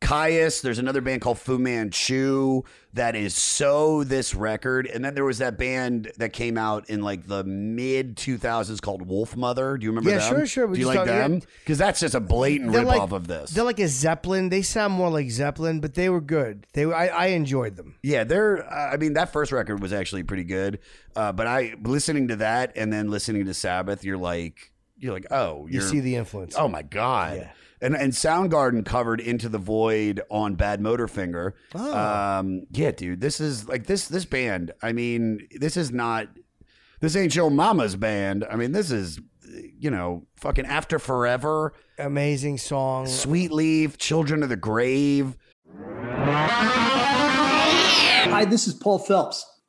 Kyuss, there's another band called Fu Manchu that is so this record. And then there was that band that came out in like the mid 2000s called Wolfmother. Do you remember Yeah, them? sure, sure. We Do you like them? Because that's just a blatant They're rip like- off of this. They're like a Zeppelin. They sound more like Zeppelin, but they were good. They were, I, I enjoyed them. Yeah, they're. I mean, that first record was actually pretty good. Uh, but I listening to that and then listening to Sabbath, you're like, you're like, oh, You you're, see the influence. Oh my god. Yeah. And and Soundgarden covered "Into the Void" on Badmotorfinger. Oh. Um, yeah, dude, this is like this this band. I mean, this is not. This ain't your mama's band. I mean, this is, you know, fucking After Forever, Amazing song. Sweet Leaf, Children of the Grave. Hi, this is Paul Phelps.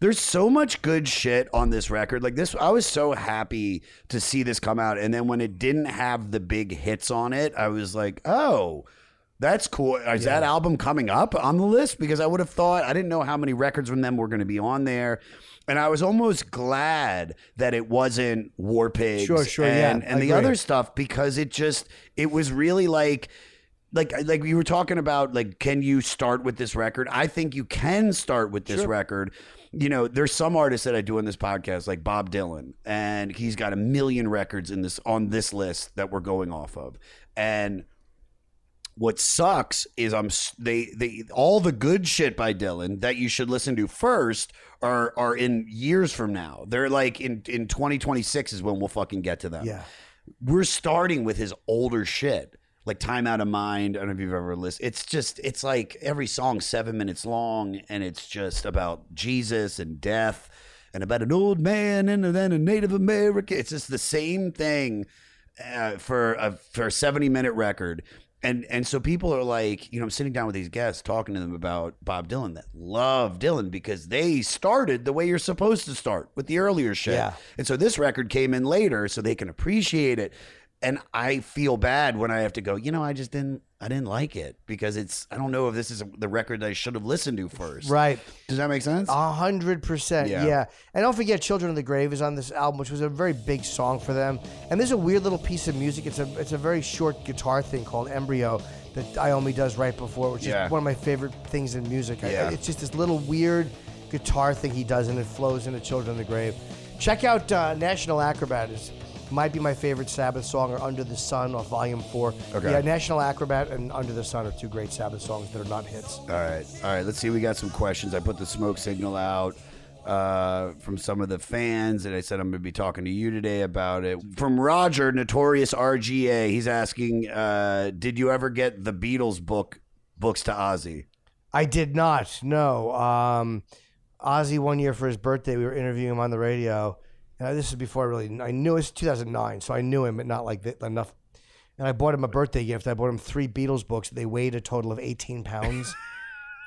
There's so much good shit on this record. Like this, I was so happy to see this come out. And then when it didn't have the big hits on it, I was like, oh, that's cool. Is that album coming up on the list? Because I would have thought, I didn't know how many records from them were going to be on there. And I was almost glad that it wasn't War Pigs Sure, sure, yeah, and, I and the agree. other stuff because it just, it was really like, like like you were talking about like can you start with this record i think you can start with this record you know there's some artists that i do on this podcast like bob dylan and he's got a million records in this on this list that we're going off of and what sucks is I'm they they all the good shit by Dylan that you should listen to first are are in years from now. They're like in in 2026 is when we'll fucking get to them. Yeah. We're starting with his older shit. Like Time Out of Mind. I don't know if you've ever listened. It's just it's like every song seven minutes long and it's just about Jesus and death and about an old man and then a Native American. It's just the same thing uh, for a for a 70 minute record. And and so people are like, you know, I'm sitting down with these guests talking to them about Bob Dylan that love Dylan because they started the way you're supposed to start with the earlier shit. Yeah. And so this record came in later so they can appreciate it. And I feel bad when I have to go, you know, I just didn't I didn't like it because it's I don't know if this is the record I should have listened to first. Right. Does that make sense? A hundred percent, Yeah. And don't forget, "Children of the Grave" is on this album, which was a very big song for them. And there's a weird little piece of music. It's a it's a very short guitar thing called "Embryo" that Iommi does right before, which Yeah. is one of my favorite things in music. I- Yeah. it's just this little weird guitar thing he does, and it flows into "Children of the Grave." Check out uh, "National Acrobat." Is might be my favorite Sabbath song, or "Under the Sun" off Volume Four. Okay. Yeah, "National Acrobat" and "Under the Sun" are two great Sabbath songs that are not hits. All right, all right. Let's see. We got some questions. I put the smoke signal out uh, from some of the fans, and I said I'm going to be talking to you today about it. From Roger, Notorious RGA, he's asking, uh, "Did you ever get the Beatles book books to Ozzy?" I did not. No. Um, Ozzy one year for his birthday, we were interviewing him on the radio. Uh, this is before I really I knew it was 2009, so I knew him, but not like that enough. And I bought him a birthday gift. I bought him three Beatles books. They weighed a total of 18 pounds.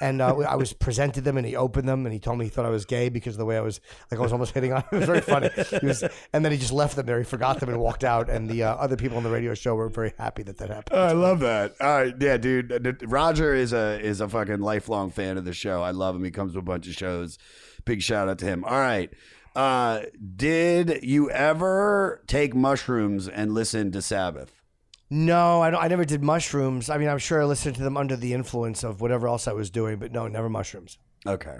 and uh, I was presented them, and he opened them, and he told me he thought I was gay because of the way I was like I was almost hitting on. Him. It was very funny. He was, and then he just left them there. He forgot them and walked out. And the uh, other people on the radio show were very happy that that happened. Oh, I love that. All right, yeah, dude. Roger is a is a fucking lifelong fan of the show. I love him. He comes to a bunch of shows. Big shout out to him. All right. Uh, did you ever take mushrooms and listen to Sabbath? No, I, don't, I never did mushrooms. I mean, I'm sure I listened to them under the influence of whatever else I was doing, but no, never mushrooms. Okay.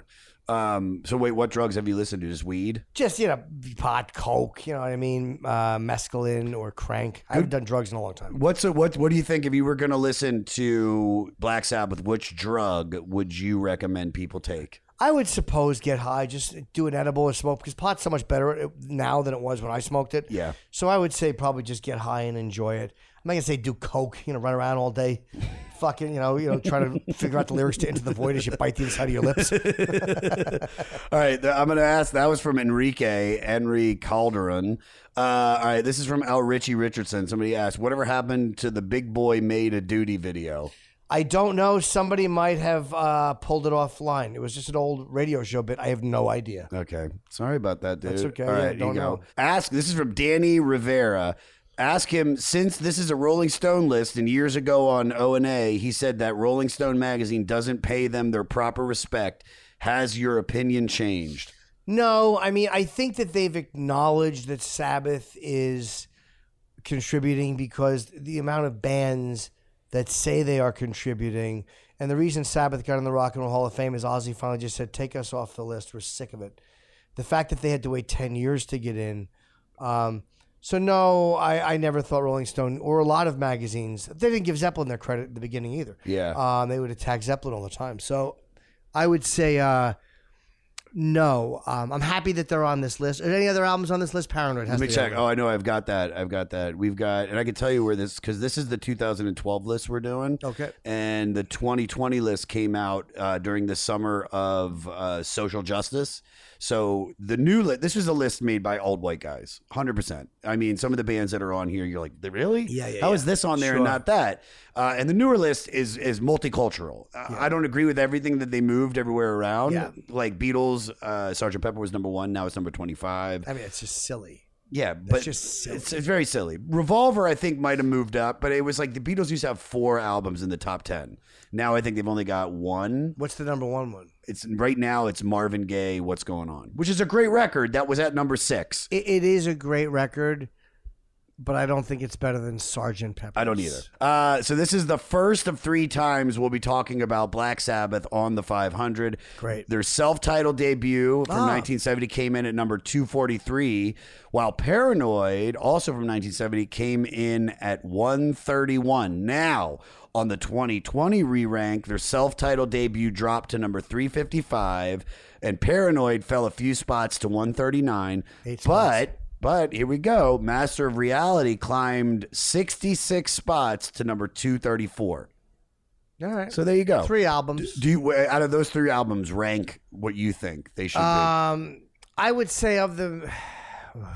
Um, so wait, what drugs have you listened to? Just weed? Just you know, pot, coke. You know what I mean? Uh, mescaline or crank. I haven't done drugs in a long time. What's a, what? What do you think if you were going to listen to Black Sabbath? Which drug would you recommend people take? I would suppose get high, just do an edible or smoke because pot's so much better now than it was when I smoked it. Yeah. So I would say probably just get high and enjoy it. I'm not gonna say do coke, you know, run around all day, fucking, you know, you know, trying to figure out the lyrics to "Into the Void" as you bite the inside of your lips. All right, I'm going to ask. That was from Enrique Henry Calderon. Uh, all right, this is from Al Richie Richardson. Somebody asked, "Whatever happened to the Big Boy Made a Duty video?" I don't know. Somebody might have uh, pulled it offline. It was just an old radio show bit. I have no idea. Okay, sorry about that, dude. That's okay. All Yeah, right, don't you go. Ask. This is from Danny Rivera. Ask him since this is a Rolling Stone list, and years ago on O and A, he said that Rolling Stone magazine doesn't pay them their proper respect. Has your opinion changed? No, I mean, I think that they've acknowledged that Sabbath is contributing because the amount of bands that say they are contributing, and the reason Sabbath got in the Rock and Roll Hall of Fame is Ozzy finally just said, "Take us off the list. We're sick of it." The fact that they had to wait ten years to get in. Um, so no, I, I never thought Rolling Stone or a lot of magazines they didn't give Zeppelin their credit at the beginning either. Yeah. um, they would attack Zeppelin all the time. So I would say uh, no. Um, I'm happy that they're on this list. Are there any other albums on this list? Paranoid has Let me check. Oh, I know. I've got that. I've got that. We've got, and I can tell you where this because this is the 2012 list we're doing. Okay. And the 2020 list came out uh, during the summer of uh, social justice. So the new list. This was a list made by old white guys, 100. percent I mean, some of the bands that are on here, you're like, really? Yeah, yeah, How is yeah. this on there and not that? Uh, and the newer list is is multicultural. Uh, I don't agree with everything that they moved everywhere around. Yeah. Like Beatles, uh, Sergeant Pepper was number one. Now it's number 25. I mean, it's just silly. Yeah, but just silly. it's, it's very silly. Revolver, I think, might have moved up, but it was like the Beatles used to have four albums in the top ten. Now I think they've only got one. What's the number one one? It's right now. It's Marvin Gaye. What's going on? Which is a great record. That was at number six. It, it is a great record, but I don't think it's better than Sergeant Pepper. I don't either. Uh, so this is the first of three times we'll be talking about Black Sabbath on the 500. Great. Their self-titled debut from Ah. 1970 came in at number 243, while Paranoid, also from 1970, came in at 131. Now, on the 2020 re-rank, their self-titled debut dropped to number 355, and Paranoid fell a few spots to 139. Eight spots. but but here we go. Master of Reality climbed 66 spots to number 234. All right. So there you go. Three albums. Do you out of those three albums rank what you think they should be? Um, I would say of the,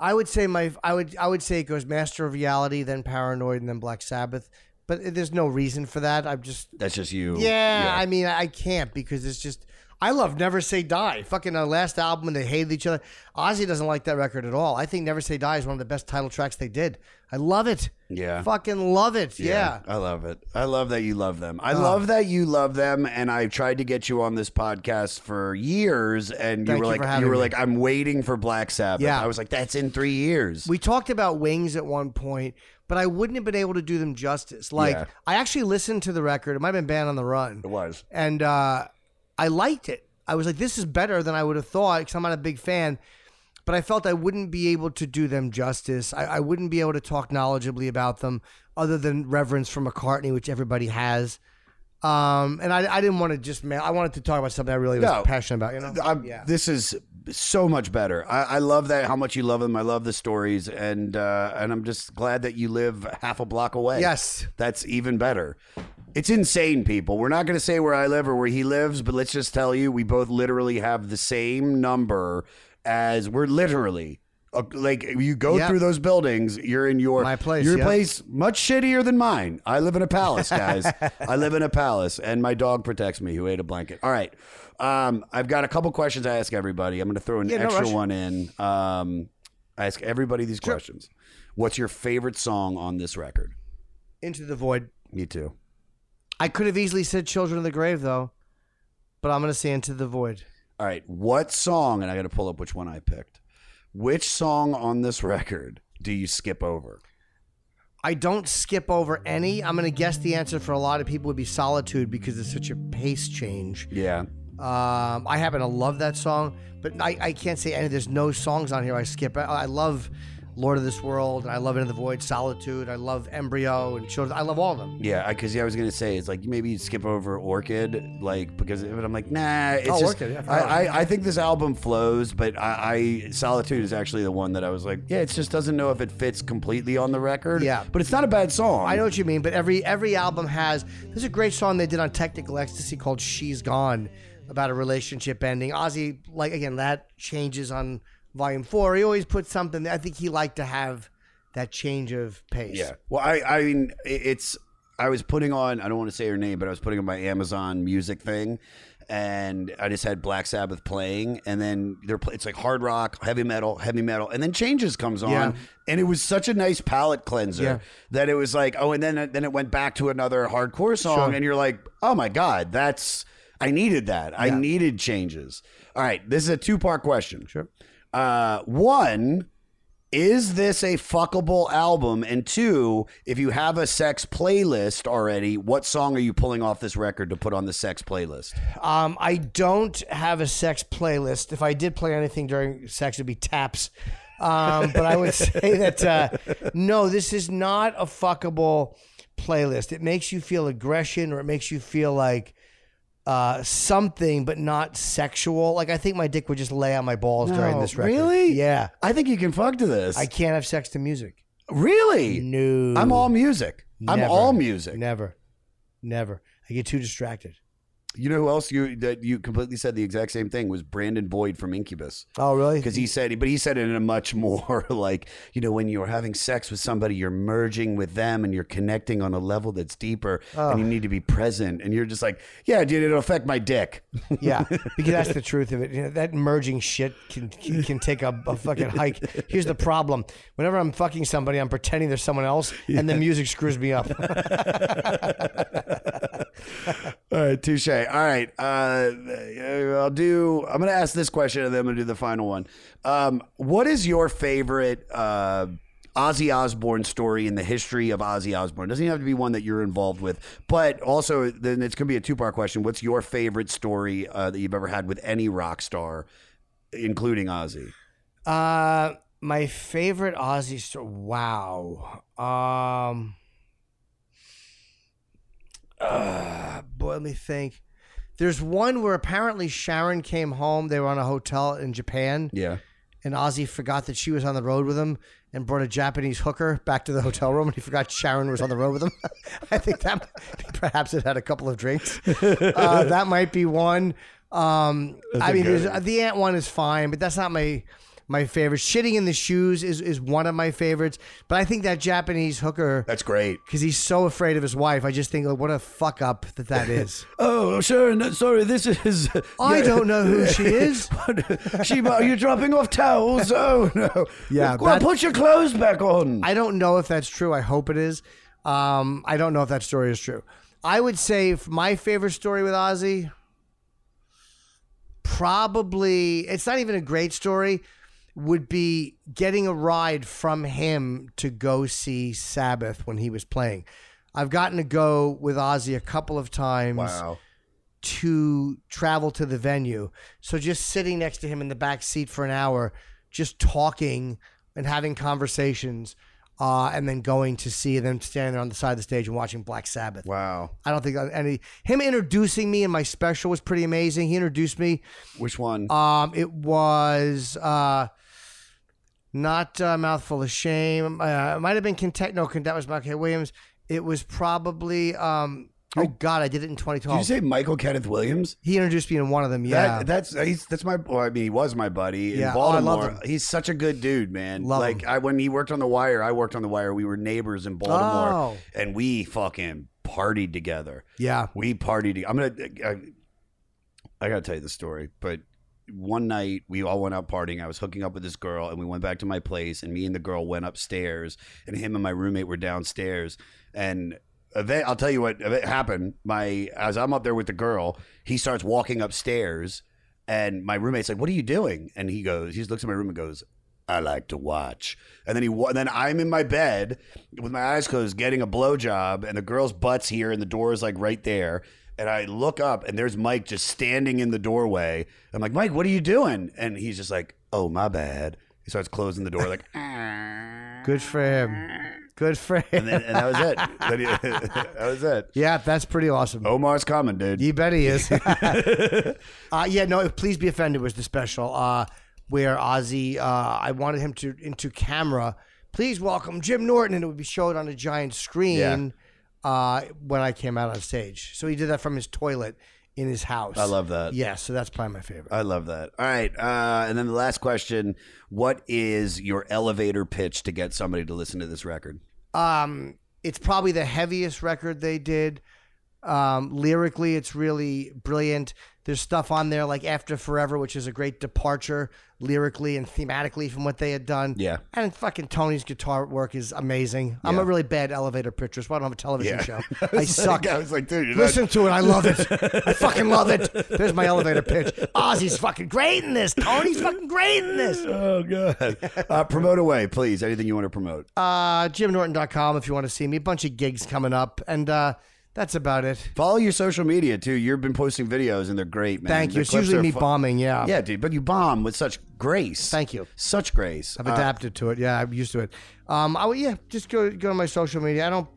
I would say my, I would, I would say it goes Master of Reality, then Paranoid, and then Black Sabbath. But there's no reason for that. I'm just, That's just you. yeah, I mean, I can't because it's just. I love Never Say Die. Fucking our last album, and they hated each other. Ozzy doesn't like that record at all. I think Never Say Die is one of the best title tracks they did. I love it. Yeah. Fucking love it. Yeah. I love it. I love that you love them. I Oh. love that you love them, and I've tried to get you on this podcast for years, and you Thank were you like, you were me. like, I'm waiting for Black Sabbath. Yeah. I was like, that's in three years. We talked about Wings at one point, but I wouldn't have been able to do them justice. Like Yeah. I actually listened to the record. It might have been Band on the Run. It was. And uh, I liked it. I was like, this is better than I would have thought because I'm not a big fan. But I felt I wouldn't be able to do them justice. I, I wouldn't be able to talk knowledgeably about them other than reverence for McCartney, which everybody has. Um, and I, I didn't want to just, ma- I wanted to talk about something I really was No. passionate about, you know? I'm, yeah. This is so much better. I, I love that how much you love them. I love the stories, and uh, and I'm just glad that you live half a block away. Yes. that's even better. It's insane, people. We're not going to say where I live or where he lives, but let's just tell you, we both literally have the same number as we're literally. uh, Like you go Yeah. through those buildings, you're in your My place, Your yeah. place much shittier than mine. I live in a palace, guys. I live in a palace, and my dog protects me. Who ate a blanket? All right, um, I've got a couple questions I ask everybody. I'm going to throw an Yeah, extra rush. one in. Um, I ask everybody these questions. What's your favorite song on this record? Into the Void. Me too. I could have easily said Children of the Grave, though, but I'm going to say Into the Void. All right, what song? And I got to pull up which one I picked. Which song on this record do you skip over? I don't skip over any. I'm going to guess the answer for a lot of people would be Solitude because it's such a pace change. Yeah. Um, I happen to love that song, but I, I can't say any. There's no songs on here I skip. I, I love Lord of this World, and I love Into the Void, Solitude. I love Embryo and Children. I love all of them. Yeah, because yeah, I was gonna say it's like maybe you skip over Orchid, like because but I'm like nah. It's Oh, just, Orchid, yeah, I, I I think this album flows, but I, I Solitude is actually the one that I was like, yeah, it just doesn't know if it fits completely on the record. Yeah. but it's not a bad song. I know what you mean, but every every album has. There's a great song they did on Technical Ecstasy called "She's Gone," about a relationship ending. Ozzy, like again, that changes on Volume Four. He always puts something. I think he liked to have that change of pace. Yeah. Well, I I mean it's I was putting on I don't want to say her name, but I was putting on my Amazon Music thing. And I just had Black Sabbath playing, and then they're it's like hard rock, heavy metal, heavy metal, and then Changes comes on, Yeah. and it was such a nice palate cleanser Yeah. that it was like, oh, and then then it went back to another hardcore song, Sure. and you're like, oh my god, that's I needed that, I needed Changes. All right, this is a two part question. Sure. Uh, one, is this a fuckable album? And two, if you have a sex playlist already, what song are you pulling off this record to put on the sex playlist? Um, I don't have a sex playlist. If I did play anything during sex, it'd be taps. Um, but I would say that uh, no, this is not a fuckable playlist. It makes you feel aggression, or it makes you feel like uh, something, but not sexual. Like I think my dick would just lay on my balls during No, this record. really? Yeah. I think you can fuck to this. I can't have sex to music. really? No. I'm all music. I'm Never. all music. Never, never. I get too distracted. You know who else you that you completely said the exact same thing was Brandon Boyd from Incubus. Oh, really? Because he said, but he said it in a much more like, you know, when you're having sex with somebody, you're merging with them and you're connecting on a level that's deeper, Oh. and you need to be present. And you're just like, yeah, dude, it'll affect my dick. Yeah, because that's the truth of it. You know, that merging shit can can, can take a, a fucking hike. Here's the problem: whenever I'm fucking somebody, I'm pretending there's someone else, and the music screws me up. All right, touche. All right, uh, I'll do. I'm going to ask this question, and then I'm going to do the final one. Um, what is your favorite uh, Ozzy Osbourne story in the history of Ozzy Osbourne? Doesn't even have to be one that you're involved with, but also then it's going to be a two part question. What's your favorite story uh, that you've ever had with any rock star, including Ozzy? Uh, my favorite Ozzy story. Wow. Um. Uh, boy, let me think. There's one where apparently Sharon came home. They were on a hotel in Japan. Yeah. And Ozzy forgot that she was on the road with him and brought a Japanese hooker back to the hotel room. And he forgot Sharon was on the road with him. I think that perhaps it had a couple of drinks. Uh, that might be one. Um, I mean, one. the ant one is fine, but that's not my my favorite. Shitting in the shoes is, is one of my favorites. But I think that Japanese hooker. That's great. Because he's so afraid of his wife. I just think, like, what a fuck up that that is. Oh, Sharon, sorry, this is. I don't know who she is. she, are you dropping off towels? Oh no! Yeah, that- put your clothes back on. I don't know if that's true. I hope it is. Um, I don't know if that story is true. I would say my favorite story with Ozzy, probably, it's not even a great story, would be getting a ride from him to go see Sabbath when he was playing. I've gotten to go with Ozzy a couple of times Wow. to travel to the venue. So just sitting next to him in the back seat for an hour, just talking and having conversations, uh, and then going to see them standing there on the side of the stage and watching Black Sabbath. Wow. I don't think any him introducing me in my special was pretty amazing. He introduced me. Which one? Um, it was uh, not uh, mouthful of shame. Uh, it might have been Content. No, that was Michael K. Williams. It was probably. Um, oh God, I did it in 2012. Did you say Michael Kenneth Williams? He introduced me in one of them. Yeah, That, that's he's that's my. Well, I mean, he was my buddy in Yeah. Oh, I Baltimore. love him. He's such a good dude, man. Love like him. I when he worked on the Wire, I worked on the Wire. We were neighbors in Baltimore, Oh. and we fucking partied together. Yeah. we partied. I'm gonna. I, I gotta tell you the story, but one night we all went out partying. I was hooking up with this girl, and we went back to my place, and me and the girl went upstairs, and him and my roommate were downstairs, and. Event, I'll tell you what event happened. My as I'm up there with the girl, he starts walking upstairs, and my roommate's like, "What are you doing?" And he goes, he just looks at my room and goes, "I like to watch." And then he, wa- then I'm in my bed with my eyes closed, getting a blowjob, and the girl's butt's here, and the door is like right there. And I look up, and there's Mike just standing in the doorway. I'm like, Mike, what are you doing? And he's just like, Oh, my bad. He starts closing the door like, Good for him. Good for him. and, then, and that was it. That was it. yeah, that's pretty awesome. Omar's coming, dude. You bet he is. uh, yeah, no, please be offended was the special uh, where Ozzy. Uh, I wanted him to into camera. Please welcome Jim Norton, and it would be showed on a giant screen uh, when I came out on stage. So he did that from his toilet in his house. I love that. Yeah, so that's probably my favorite. I love that. All right. Uh, and then the last question What is your elevator pitch to get somebody to listen to this record? Um, it's probably the heaviest record they did. Um, lyrically, it's really brilliant. There's stuff on there like After Forever, which is a great departure lyrically and thematically from what they had done. Yeah. And fucking Tony's guitar work is amazing. I'm Yeah. a really bad elevator pitcher, so I don't have a television Yeah. show. I was suck. like- I was like, dude, you're listen not- to it. I love it. I fucking love it. There's my elevator pitch. Ozzy's fucking great in this. Tony's fucking great in this. Oh, god. Uh, promote away, please. Anything you want to promote. Uh, JimNorton.com if you want to see me. A bunch of gigs coming up, and uh, that's about it. Follow your social media, too. You've been posting videos, and they're great, man. Thank you. The It's usually me fu- bombing. Yeah. Yeah, dude. But you bomb with such grace. Thank you. Such grace. I've Uh, adapted to it. Yeah, I'm used to it. Um, I would yeah, just go go to my social media. I don't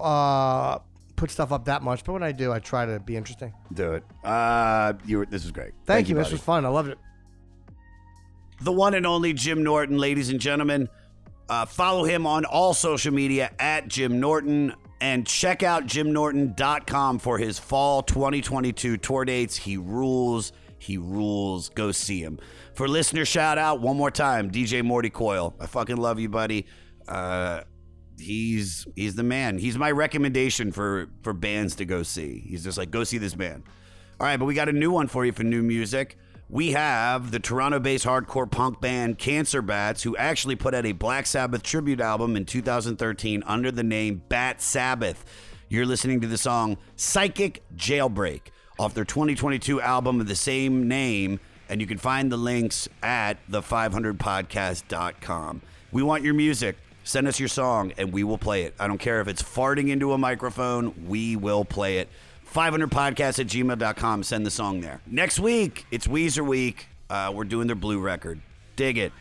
uh put stuff up that much, but when I do, I try to be interesting. do it. Uh, you were, this was great. Thank, you. This was fun. I loved it. the one and only Jim Norton, ladies and gentlemen. Uh, follow him on all social media at Jim Norton and check out jimnorton.com for his fall 2022 tour dates. He rules. He rules. Go see him. For listener shout out, one more time, DJ Morty Coyle. I fucking love you, buddy. Uh, he's he's the man. He's my recommendation for for bands to go see. He's just like go see this band. All right, but we got a new one for you for new music. We have the Toronto-based hardcore punk band Cancer Bats, who actually put out a Black Sabbath tribute album in 2013 under the name Bat Sabbath. You're listening to the song "Psychic Jailbreak" off their 2022 album of the same name, and you can find the links at the500podcast.com. We want your music. Send us your song and we will play it. I don't care if it's farting into a microphone, we will play it. 500podcast at gmail.com. Send the song there. Next week, it's Weezer Week. Uh, we're doing their blue record. Dig it.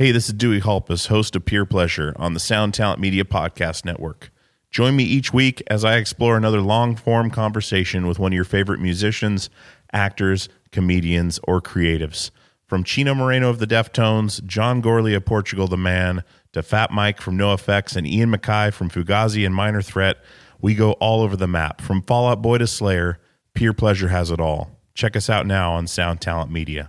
Hey, this is Dewey Halpus, host of Peer Pleasure on the Sound Talent Media Podcast Network. Join me each week as I explore another long form conversation with one of your favorite musicians, actors, comedians, or creatives. From Chino Moreno of the Deftones, John Gourley of Portugal the Man, to Fat Mike from NoFX and Ian MacKaye from Fugazi and Minor Threat, we go all over the map. From Fallout Boy to Slayer, Peer Pleasure has it all. Check us out now on Sound Talent Media.